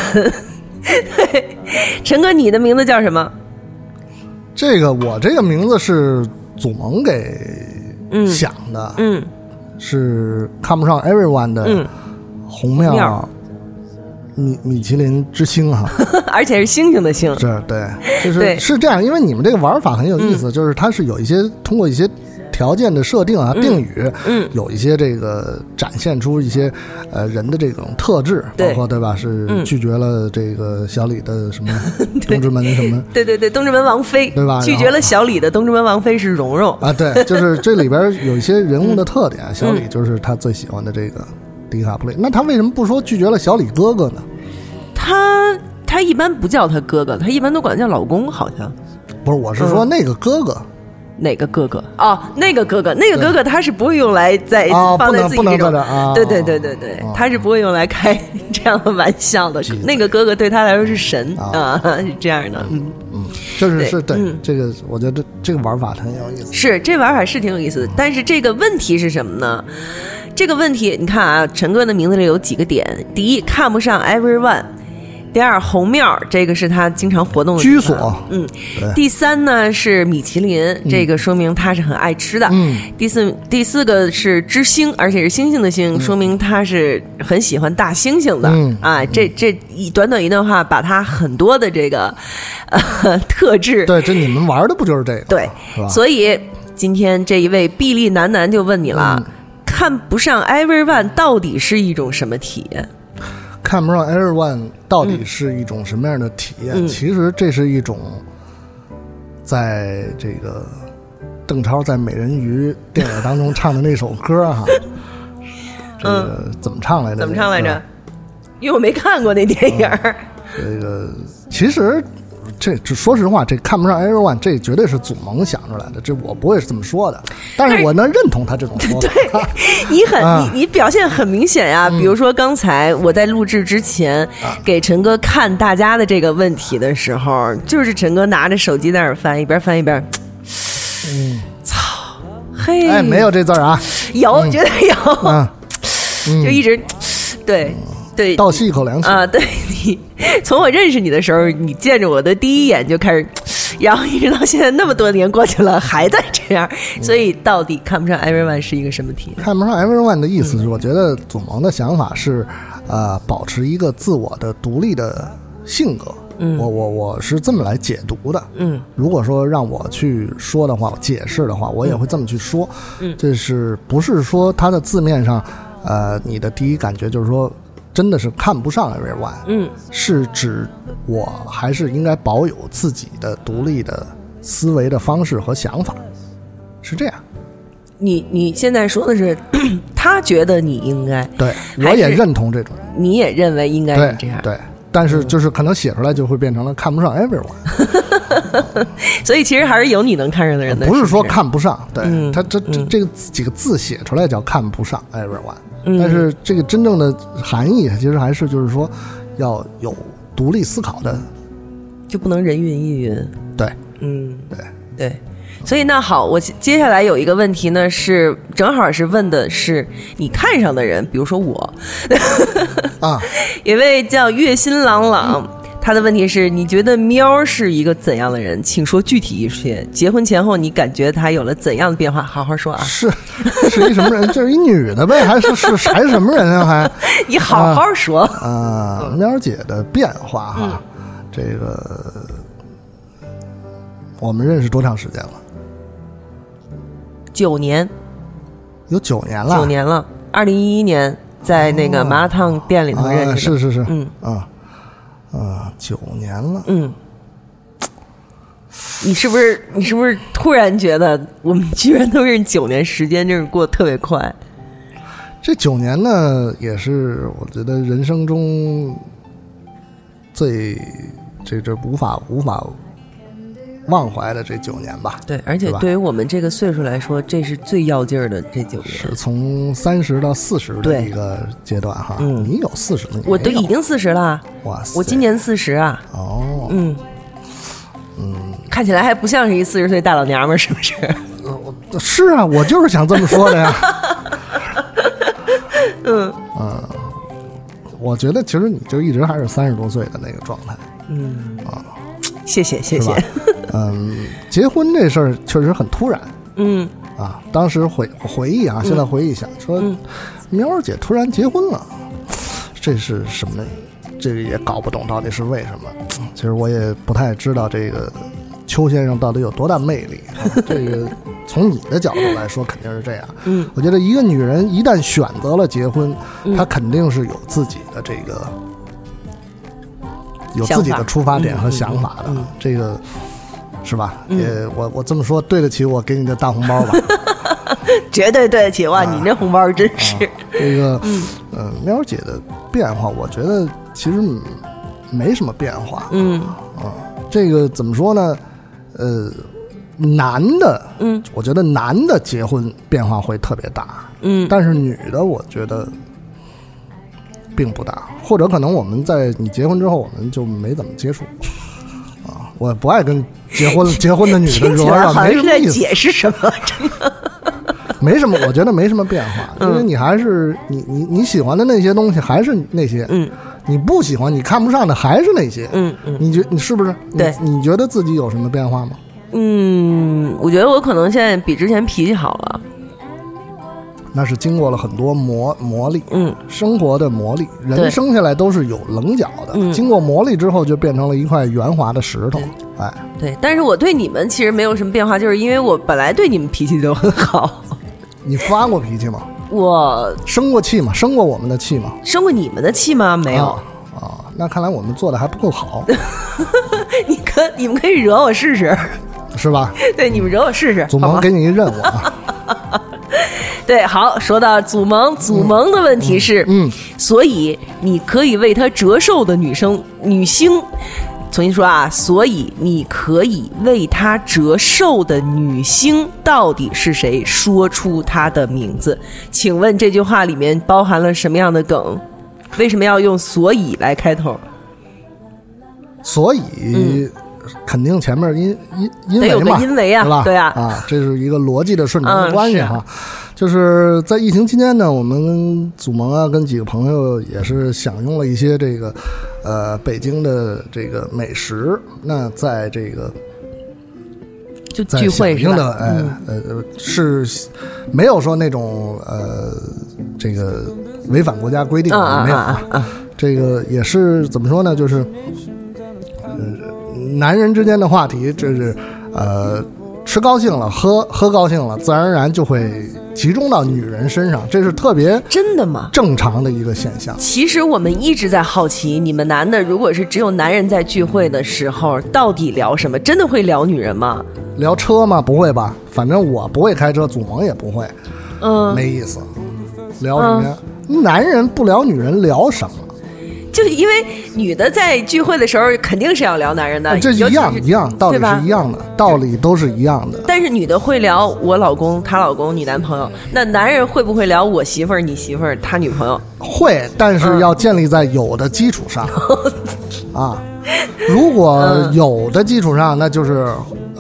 Speaker 1: 对 陈哥，你的名字叫什么？
Speaker 2: 这个我这个名字是祖萌给想的，
Speaker 1: 嗯，
Speaker 2: 是看不上 everyone 的红庙。米米其林之星哈，
Speaker 1: 而且是星星的星，
Speaker 2: 是对，就是是这样，因为你们这个玩法很有意思，就是它是有一些通过一些条件的设定啊，定语，
Speaker 1: 嗯，
Speaker 2: 有一些这个展现出一些呃人的这种特质，包括对吧？是拒绝了这个小李的什么 东直门什么？
Speaker 1: 对对对，东直门王妃
Speaker 2: 对吧？
Speaker 1: 拒绝了小李的东直门王妃是蓉蓉
Speaker 2: 啊，对，就是这里边有一些人物的特点，小李就是他最喜欢的这个迪卡普雷，那他为什么不说拒绝了小李哥哥呢？
Speaker 1: 他他一般不叫他哥哥，他一般都管他叫老公，好像。
Speaker 2: 不是，我是说那个哥哥，
Speaker 1: 哪个哥哥？哦，那个哥哥，那个哥哥他是不会用来在放在自己这种，对对对对对，他是不会用来开 这样的玩笑的。那个哥哥对他来说是神啊，是这样的。
Speaker 2: 嗯嗯，就是是对这个，我觉得这个玩法很有意思。
Speaker 1: 是这玩法是挺有意思的，但是这个问题是什么呢？这个问题，你看啊，陈哥的名字里有几个点：第一，看不上 everyone；第二，红庙，这个是他经常活动的
Speaker 2: 居所。
Speaker 1: 嗯，第三呢是米其林，这个说明他是很爱吃的。
Speaker 2: 嗯。
Speaker 1: 第四第四个是知星，而且是星星的星，说明他是很喜欢大猩猩的。
Speaker 2: 嗯。
Speaker 1: 啊，这这一短短一段话，把他很多的这个呃 特质
Speaker 2: 对，这你们玩的不就是这个？
Speaker 1: 对？所以今天这一位臂力男男就问你了，
Speaker 2: 嗯
Speaker 1: 看不上 everyone 到底是一种什么体验？
Speaker 2: 看不上 everyone 到底是一种什么样的体验？
Speaker 1: 嗯
Speaker 2: 其实这是一种，在这个邓超在《美人鱼》电影当中唱的那首歌哈，这个怎么唱来着？
Speaker 1: 嗯怎么唱来着？？因为我没看过那电影儿。
Speaker 2: 这个其实这这说实话，这看不上 everyone，这绝对是祖萌想出来的，这我不会是这么说的，但是我能认同他这种说法。
Speaker 1: 你很、
Speaker 2: 啊
Speaker 1: 你你表现很明显呀、比如说刚才我在录制之前、给陈哥看大家的这个问题的时候，就是陈哥拿着手机在那儿翻，一边翻一边，
Speaker 2: 嗯，
Speaker 1: 操，嘿，
Speaker 2: 哎，没有这字儿啊，
Speaker 1: 有，绝对有，
Speaker 2: 嗯，
Speaker 1: 就一直对对
Speaker 2: 倒吸一口凉气。
Speaker 1: 啊，对 你从我认识你的时候，你见着我的第一眼就开始，然后一直到现在那么多年过去了，还在这样，所以到底看不上 everyone 是一个什么体验？
Speaker 2: 看不上 everyone 的意思是，我觉得祖萌的想法是，呃，保持一个自我的独立的性格。
Speaker 1: 嗯
Speaker 2: 我我我是这么来解读的。
Speaker 1: 嗯
Speaker 2: 如果说让我去说的话，解释的话，我也会这么去说。
Speaker 1: 嗯
Speaker 2: 这是不是说它的字面上，呃，你的第一感觉就是说，真的是看不上 everyone，
Speaker 1: 嗯。
Speaker 2: 是指我还是应该保有自己的独立的思维的方式和想法，是这样。
Speaker 1: 你你现在说的是，他觉得你应该，
Speaker 2: 对，我也认同这种。
Speaker 1: 你也认为应该
Speaker 2: 对
Speaker 1: 是这样，
Speaker 2: 对，但是就是可能写出来就会变成了看不上 everyone，
Speaker 1: 所以其实还是有你能看上的人的，
Speaker 2: 不是说看不上，对
Speaker 1: 嗯
Speaker 2: 他这这
Speaker 1: 嗯。
Speaker 2: 这个几个字写出来叫看不上 everyone，
Speaker 1: 嗯。
Speaker 2: 但是这个真正的含义其实还是就是说要有独立思考的，
Speaker 1: 就不能人云亦云，
Speaker 2: 对。
Speaker 1: 嗯，
Speaker 2: 对。
Speaker 1: 对。所以那好，我接下来有一个问题呢，是正好是问的是你看上的人，比如说我，
Speaker 2: 啊，
Speaker 1: 一位叫月薪朗朗，他的问题是：你觉得喵是一个怎样的人？请说具体一些。结婚前后，你感觉他有了怎样的变化？好好说啊！
Speaker 2: 是是一什么人？就是一女的呗，还是是还是什么人啊？还
Speaker 1: 你好好说。
Speaker 2: 啊，喵姐的变化
Speaker 1: 嗯
Speaker 2: 哈，这个我们认识多长时间了？
Speaker 1: 九年，
Speaker 2: 有九年了，
Speaker 1: 九年了。二零一一年在那个麻辣烫店里头认识的。
Speaker 2: 啊，是是是，
Speaker 1: 嗯
Speaker 2: 啊啊，九年了，
Speaker 1: 嗯，你是不是你是不是突然觉得我们居然都认九年，时间真是过得特别快？
Speaker 2: 这九年呢，也是我觉得人生中最这这无法无法忘怀的这九年吧。
Speaker 1: 对，而且
Speaker 2: 对
Speaker 1: 于我们这个岁数来说，这是最要劲儿的这九年。
Speaker 2: 是从三十到四十的一个阶段哈，
Speaker 1: 嗯。
Speaker 2: 你有四十了？
Speaker 1: 我都已经四十了，
Speaker 2: 哇塞，
Speaker 1: 我今年四十啊，
Speaker 2: 哦，
Speaker 1: 嗯。嗯，看起来还不像是一四十岁大老娘们儿，是不是？
Speaker 2: 是啊，我就是想这么说的呀。
Speaker 1: 嗯。
Speaker 2: 嗯，我觉得其实你就一直还是三十多岁的那个状态。
Speaker 1: 嗯。啊。谢谢谢
Speaker 2: 谢嗯，结婚这事儿确实很突然
Speaker 1: 嗯
Speaker 2: 啊。当时回回忆啊，现在回忆一下，说
Speaker 1: 嗯
Speaker 2: 喵儿姐突然结婚了，这是什么？这个也搞不懂到底是为什么。其实我也不太知道这个邱先生到底有多大魅力。啊、这个 从你的角度来说，肯定是这样。
Speaker 1: 嗯
Speaker 2: 我觉得一个女人一旦选择了结婚，
Speaker 1: 嗯
Speaker 2: 她肯定是有自己的这个有自己的出发点和想法的。这个是吧？
Speaker 1: 嗯
Speaker 2: 也我我这么说对得起我给你的大红包吧？
Speaker 1: 绝对对得起哇！
Speaker 2: 啊
Speaker 1: 你那红包真是，
Speaker 2: 这个
Speaker 1: 嗯
Speaker 2: 呃，喵姐的变化，我觉得其实没什么变化。
Speaker 1: 嗯
Speaker 2: 啊，这个怎么说呢？呃，男的，
Speaker 1: 嗯
Speaker 2: 我觉得男的结婚变化会特别大。
Speaker 1: 嗯
Speaker 2: 但是女的，我觉得并不大，或者可能我们在你结婚之后，我们就没怎么接触啊。我不爱跟结婚 结婚的女的说，没什么意思。
Speaker 1: 解释什么，真的。
Speaker 2: 没什么，我觉得没什么变化，因为你还是你你你喜欢的那些东西还是那些，
Speaker 1: 嗯
Speaker 2: 你不喜欢你看不上的还是那些，
Speaker 1: 嗯嗯
Speaker 2: 你觉你是不是？你
Speaker 1: 对
Speaker 2: 你觉得自己有什么变化吗？
Speaker 1: 嗯，我觉得我可能现在比之前脾气好了。
Speaker 2: 那是经过了很多磨磨砺，
Speaker 1: 嗯
Speaker 2: 生活的磨砺，人生下来都是有棱角的，
Speaker 1: 嗯
Speaker 2: 经过磨砺之后就变成了一块圆滑的石头。哎，
Speaker 1: 对，但是我对你们其实没有什么变化，就是因为我本来对你们脾气就很好。
Speaker 2: 你发过脾气吗？
Speaker 1: 我
Speaker 2: 生过气吗？生过我们的气吗？
Speaker 1: 生过你们的气吗？没有。
Speaker 2: 啊啊，那看来我们做的还不够好，
Speaker 1: 你可你们可以惹我试试，
Speaker 2: 是吧？
Speaker 1: 对，你们惹我试试，
Speaker 2: 祖
Speaker 1: 好吗？
Speaker 2: 萌给你一任务啊，
Speaker 1: 对，好，说到祖萌，祖萌的问题是，
Speaker 2: 嗯，
Speaker 1: 所以你可以为他折寿的女生女星，重新说啊，所以你可以为他折寿的女星到底是谁？说出她的名字。请问这句话里面包含了什么样的梗？为什么要用“所以”来开头？
Speaker 2: 所以。肯定前面因因因为嘛，
Speaker 1: 因为啊
Speaker 2: 对吧？
Speaker 1: 对啊
Speaker 2: 啊，这是一个逻辑的顺承的
Speaker 1: 嗯是
Speaker 2: 关系哈。就是在疫情期间呢，我们祖萌啊跟几个朋友也是享用了一些这个呃北京的这个美食。那在这个
Speaker 1: 就聚会是
Speaker 2: 响应的
Speaker 1: 吧？
Speaker 2: 呃呃是没有说那种呃这个违反国家规定的、
Speaker 1: 啊啊
Speaker 2: 没有
Speaker 1: 啊啊！
Speaker 2: 这个也是怎么说呢？就是，呃，男人之间的话题，这是呃，吃高兴了，喝喝高兴了，自然而然就会集中到女人身上，这是特别
Speaker 1: 真的吗？
Speaker 2: 正常的一个现象。
Speaker 1: 其实我们一直在好奇，你们男的如果是只有男人在聚会的时候，到底聊什么？真的会聊女人吗？
Speaker 2: 聊车吗？不会吧？反正我不会开车，祖萌也不会，
Speaker 1: 嗯，
Speaker 2: 没意思。聊什么呀？男人不聊女人聊什么？
Speaker 1: 就因为女的在聚会的时候肯定是要聊男人的，
Speaker 2: 这一样一样，道理是一样的，道理都是一样的。
Speaker 1: 但是女的会聊我老公、她老公、你男朋友，那男人会不会聊我媳妇儿、你媳妇儿、他女朋友？
Speaker 2: 会，但是要建立在有的基础上。啊，如果有的基础上，那就是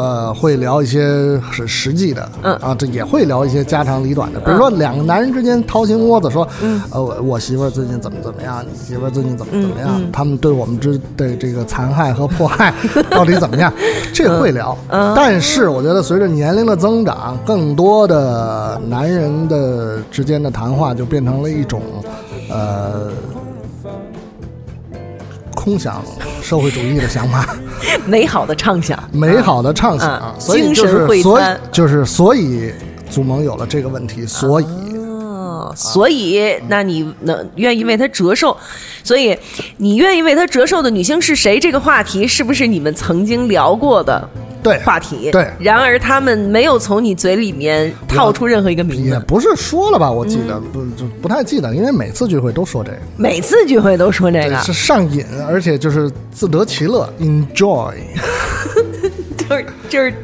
Speaker 2: 呃，会聊一些实实际的，
Speaker 1: 嗯。
Speaker 2: 啊，这也会聊一些家长里短的，比如说两个男人之间掏心窝子说，呃，我我媳妇儿最近怎么怎么样，你媳妇儿最近怎么怎么样，他们对我们之的这个残害和迫害 到底怎么样，这会聊。但是我觉得随着年龄的增长，更多的男人的之间的谈话就变成了一种，呃。空想社会主义的想法，
Speaker 1: 美好的畅想，
Speaker 2: 美好的畅想，
Speaker 1: 嗯
Speaker 2: 所以就
Speaker 1: 精神会
Speaker 2: 是所以就是所以祖盟有了这个问题，所以
Speaker 1: 哦，所以那你能愿意为他折寿？所以你愿意为他折寿的女星是谁？这个话题是不是你们曾经聊过的
Speaker 2: 对
Speaker 1: 话题？
Speaker 2: 对
Speaker 1: 然而他们没有从你嘴里面套出任何一个名字，
Speaker 2: 也不是说了吧？我记得
Speaker 1: 嗯
Speaker 2: 不就不太记得，因为每次聚会都说这个，
Speaker 1: 每次聚会都说这个，
Speaker 2: 是上瘾，而且就是自得其乐，enjoy
Speaker 1: 就是就是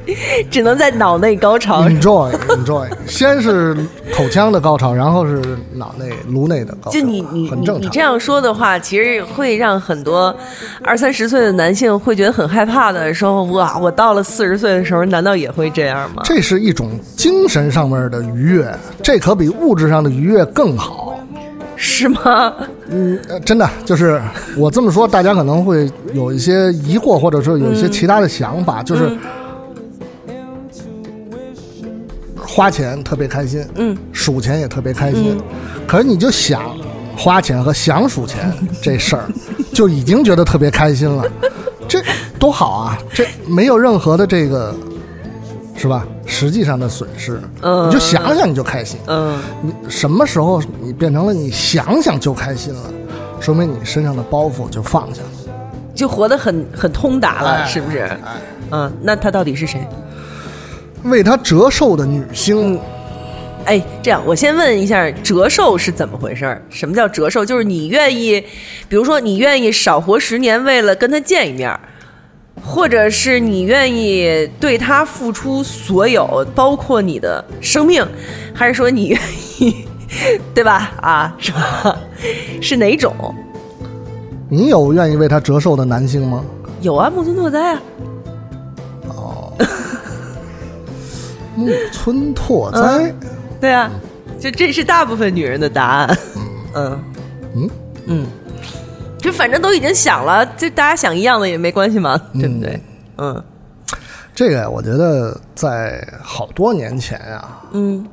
Speaker 1: 只能在脑内高潮。
Speaker 2: enjoy enjoy，先是口腔的高潮，然后是脑内颅内的高潮，
Speaker 1: 就你你
Speaker 2: 很正常
Speaker 1: 你你这。样说的话，其实会让很多二三十岁的男性会觉得很害怕的，说哇，我到了四十岁的时候，难道也会这样吗？
Speaker 2: 这是一种精神上面的愉悦，这可比物质上的愉悦更好。
Speaker 1: 是吗？
Speaker 2: 嗯，呃真的就是我这么说，大家可能会有一些疑惑，或者说有一些其他的想法，就是花钱特别开心，
Speaker 1: 嗯，
Speaker 2: 数钱也特别开心，可是你就想花钱和想数钱这事儿，就已经觉得特别开心了，这多好啊！这没有任何的这个是吧？实际上的损失，
Speaker 1: 嗯
Speaker 2: 你就想想你就开心，
Speaker 1: 嗯，
Speaker 2: 你什么时候你变成了你想想就开心了，说明你身上的包袱就放下了。
Speaker 1: 就活得很很通达了，
Speaker 2: 哎
Speaker 1: 是不是？
Speaker 2: 哎，
Speaker 1: 嗯，那他到底是谁？
Speaker 2: 为他折寿的女星，
Speaker 1: 哎，这样我先问一下，折寿是怎么回事儿？什么叫折寿？就是你愿意，比如说你愿意少活十年，为了跟他见一面儿，或者是你愿意对他付出所有，包括你的生命，还是说你愿意，对吧？啊，是吧？是哪种？
Speaker 2: 你有愿意为他折寿的男性吗？
Speaker 1: 有啊，木村拓哉啊，哦
Speaker 2: 木村拓哉，
Speaker 1: 对对啊，就这是大部分女人的答案。嗯
Speaker 2: 嗯
Speaker 1: 嗯，就反正都已经想了，就大家想一样的也没关系嘛，对不对？嗯
Speaker 2: 这个我觉得在好多年前啊，
Speaker 1: 嗯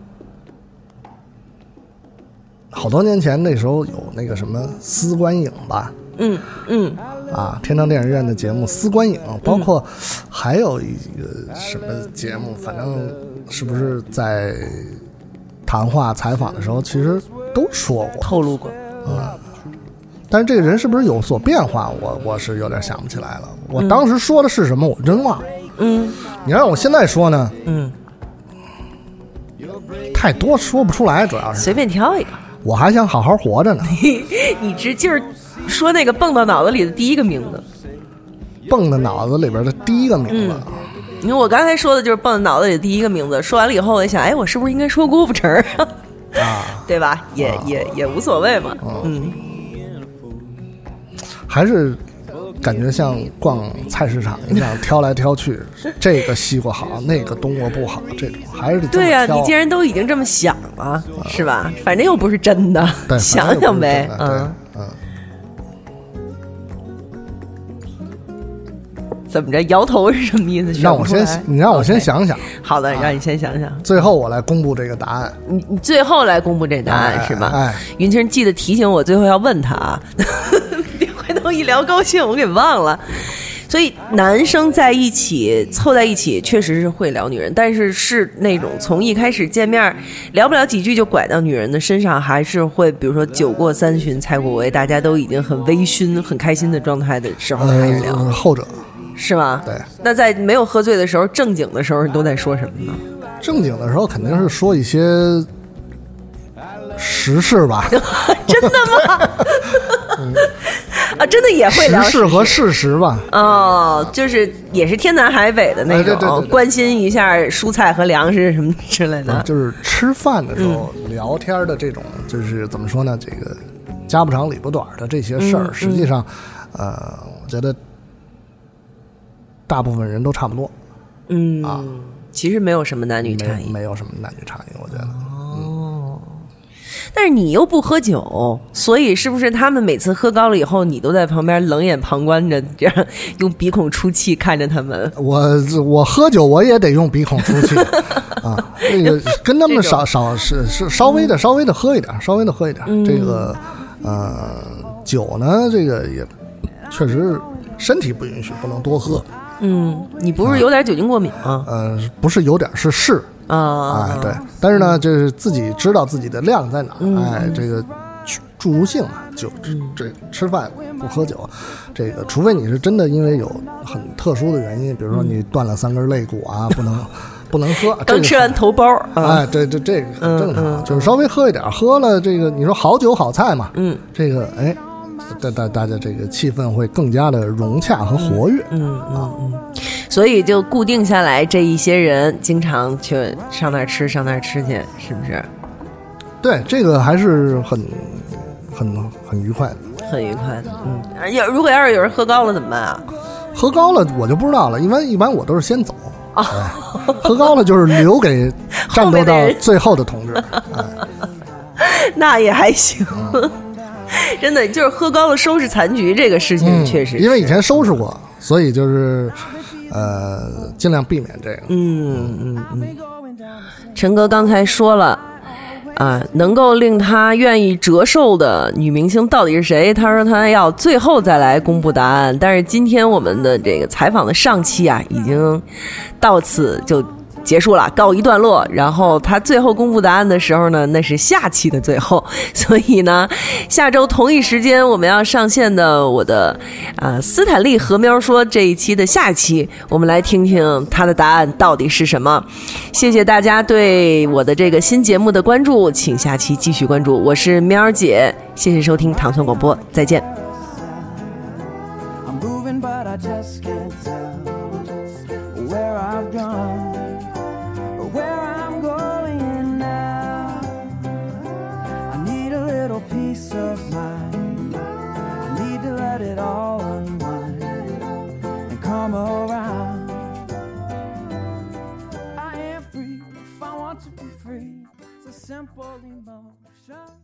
Speaker 2: 好多年前那时候有那个什么司观影吧，
Speaker 1: 嗯嗯
Speaker 2: 啊，天堂电影院的节目《司观影》，包括还有一个什么节目，反正是不是在谈话采访的时候，其实都说过。
Speaker 1: 透露过。
Speaker 2: 但是这个人是不是有所变化，我我是有点想不起来了。我当时说的是什么，我真忘了。
Speaker 1: 嗯
Speaker 2: 你让我现在说呢，
Speaker 1: 嗯，
Speaker 2: 太多说不出来，主要是
Speaker 1: 随便挑一个。
Speaker 2: 我还想好好活着呢。
Speaker 1: 你直劲儿说那个蹦到脑子里的第一个名字。
Speaker 2: 蹦到脑子里边的第一个名字，
Speaker 1: 因为我刚才说的就是蹦到脑子里的第一个名字，说完了以后，我就想，哎，我是不是应该说郭富城儿？
Speaker 2: 啊，
Speaker 1: 对吧？也也也无所谓嘛。嗯，
Speaker 2: 还是感觉像逛菜市场一样挑来挑去，这个西瓜好，那个冬瓜不好，这种还是得
Speaker 1: 对呀、
Speaker 2: 挑
Speaker 1: 你既然都已经这么想了，是吧？反正又不是真的，
Speaker 2: 对
Speaker 1: 想想呗。嗯，
Speaker 2: 嗯。
Speaker 1: 怎么着？摇头是什么意思？
Speaker 2: 让我先你让我先想想，
Speaker 1: 好的，让你先想想。
Speaker 2: 最后我来公布这个答案。
Speaker 1: 你你最后来公布这答案
Speaker 2: 哎
Speaker 1: 是吧？
Speaker 2: 哎
Speaker 1: 云清记得提醒我，最后要问他啊，头一聊高兴，我给忘了。所以男生在一起凑在一起，确实是会聊女人，但是是那种从一开始见面聊不了几句就拐到女人的身上，还是会比如说酒过三巡菜过味，大家都已经很微醺、很开心的状态的时候开始聊，
Speaker 2: 呃，后者
Speaker 1: 是吗？
Speaker 2: 对。
Speaker 1: 那在没有喝醉的时候，正经的时候你都在说什么呢？
Speaker 2: 正经的时候肯定是说一些时事吧，
Speaker 1: 真的吗？啊，真的也会聊
Speaker 2: 时事和事实吧。
Speaker 1: 哦，就是也是天南海北的那
Speaker 2: 哎对
Speaker 1: 种，
Speaker 2: 对对对
Speaker 1: 关心一下蔬菜和粮食什么之类的。
Speaker 2: 就是吃饭的时候
Speaker 1: 嗯
Speaker 2: 聊天的这种，就是怎么说呢？这个家不长里不短的这些事儿，
Speaker 1: 嗯
Speaker 2: 实际上，呃，我觉得大部分人都差不多，
Speaker 1: 嗯，
Speaker 2: 啊
Speaker 1: 其实没有什么男女差异，
Speaker 2: 没没有什么男女差异，我觉得。
Speaker 1: 但是你又不喝酒，所以是不是他们每次喝高了以后，你都在旁边冷眼旁观着，这样用鼻孔出气看着他们？
Speaker 2: 我我喝酒我也得用鼻孔出气 啊，这个 跟他们少少是是稍微的稍微的喝一点，稍微的喝一点。
Speaker 1: 嗯
Speaker 2: 这个呃酒呢，这个也确实身体不允许，不能多喝。
Speaker 1: 嗯，你不是有点酒精过敏吗？
Speaker 2: 呃，不是有点是是，
Speaker 1: 啊，
Speaker 2: 哎，对。但是呢，就是自己知道自己的量在哪哎，这个助助性嘛，酒这吃饭不喝酒，这个除非你是真的因为有很特殊的原因，比如说你断了三根肋骨啊，不能不能喝。
Speaker 1: 刚吃完头包啊，
Speaker 2: 哎，这这这个很正常，
Speaker 1: 嗯嗯
Speaker 2: 就是稍微喝一点，喝了这个你说好酒好菜嘛，
Speaker 1: 嗯
Speaker 2: 这个哎，大大大家这个气氛会更加的融洽和活跃。
Speaker 1: 嗯嗯嗯，所以就固定下来这一些人，经常去上那儿吃，上那儿吃去，是不是
Speaker 2: 对，这个还是很很很愉快的。
Speaker 1: 很愉快的？嗯，要如果要是有人喝高了怎么办啊？
Speaker 2: 喝高了我就不知道了，一般一般我都是先走。
Speaker 1: 啊
Speaker 2: 哎喝高了就是留给战斗到最后的同志。哎
Speaker 1: 那也还行。真的就是喝高了收拾残局这个事情，确实、
Speaker 2: 嗯因为以前收拾过，所以就是呃尽量避免这个。
Speaker 1: 嗯嗯嗯，陈哥刚才说了。啊，能够令他愿意折寿的女明星到底是谁？他说他要最后再来公布答案。但是今天我们的这个采访的上期啊，已经到此就结束了，告一段落。然后他最后公布答案的时候呢，那是下期的最后。所以呢，下周同一时间我们要上线的我的啊、斯坦利和喵说这一期的下期，我们来听听他的答案到底是什么。谢谢大家对我的这个新节目的关注，请下期继续关注。我是喵儿姐，谢谢收听糖蒜广播，再见。
Speaker 3: 好傻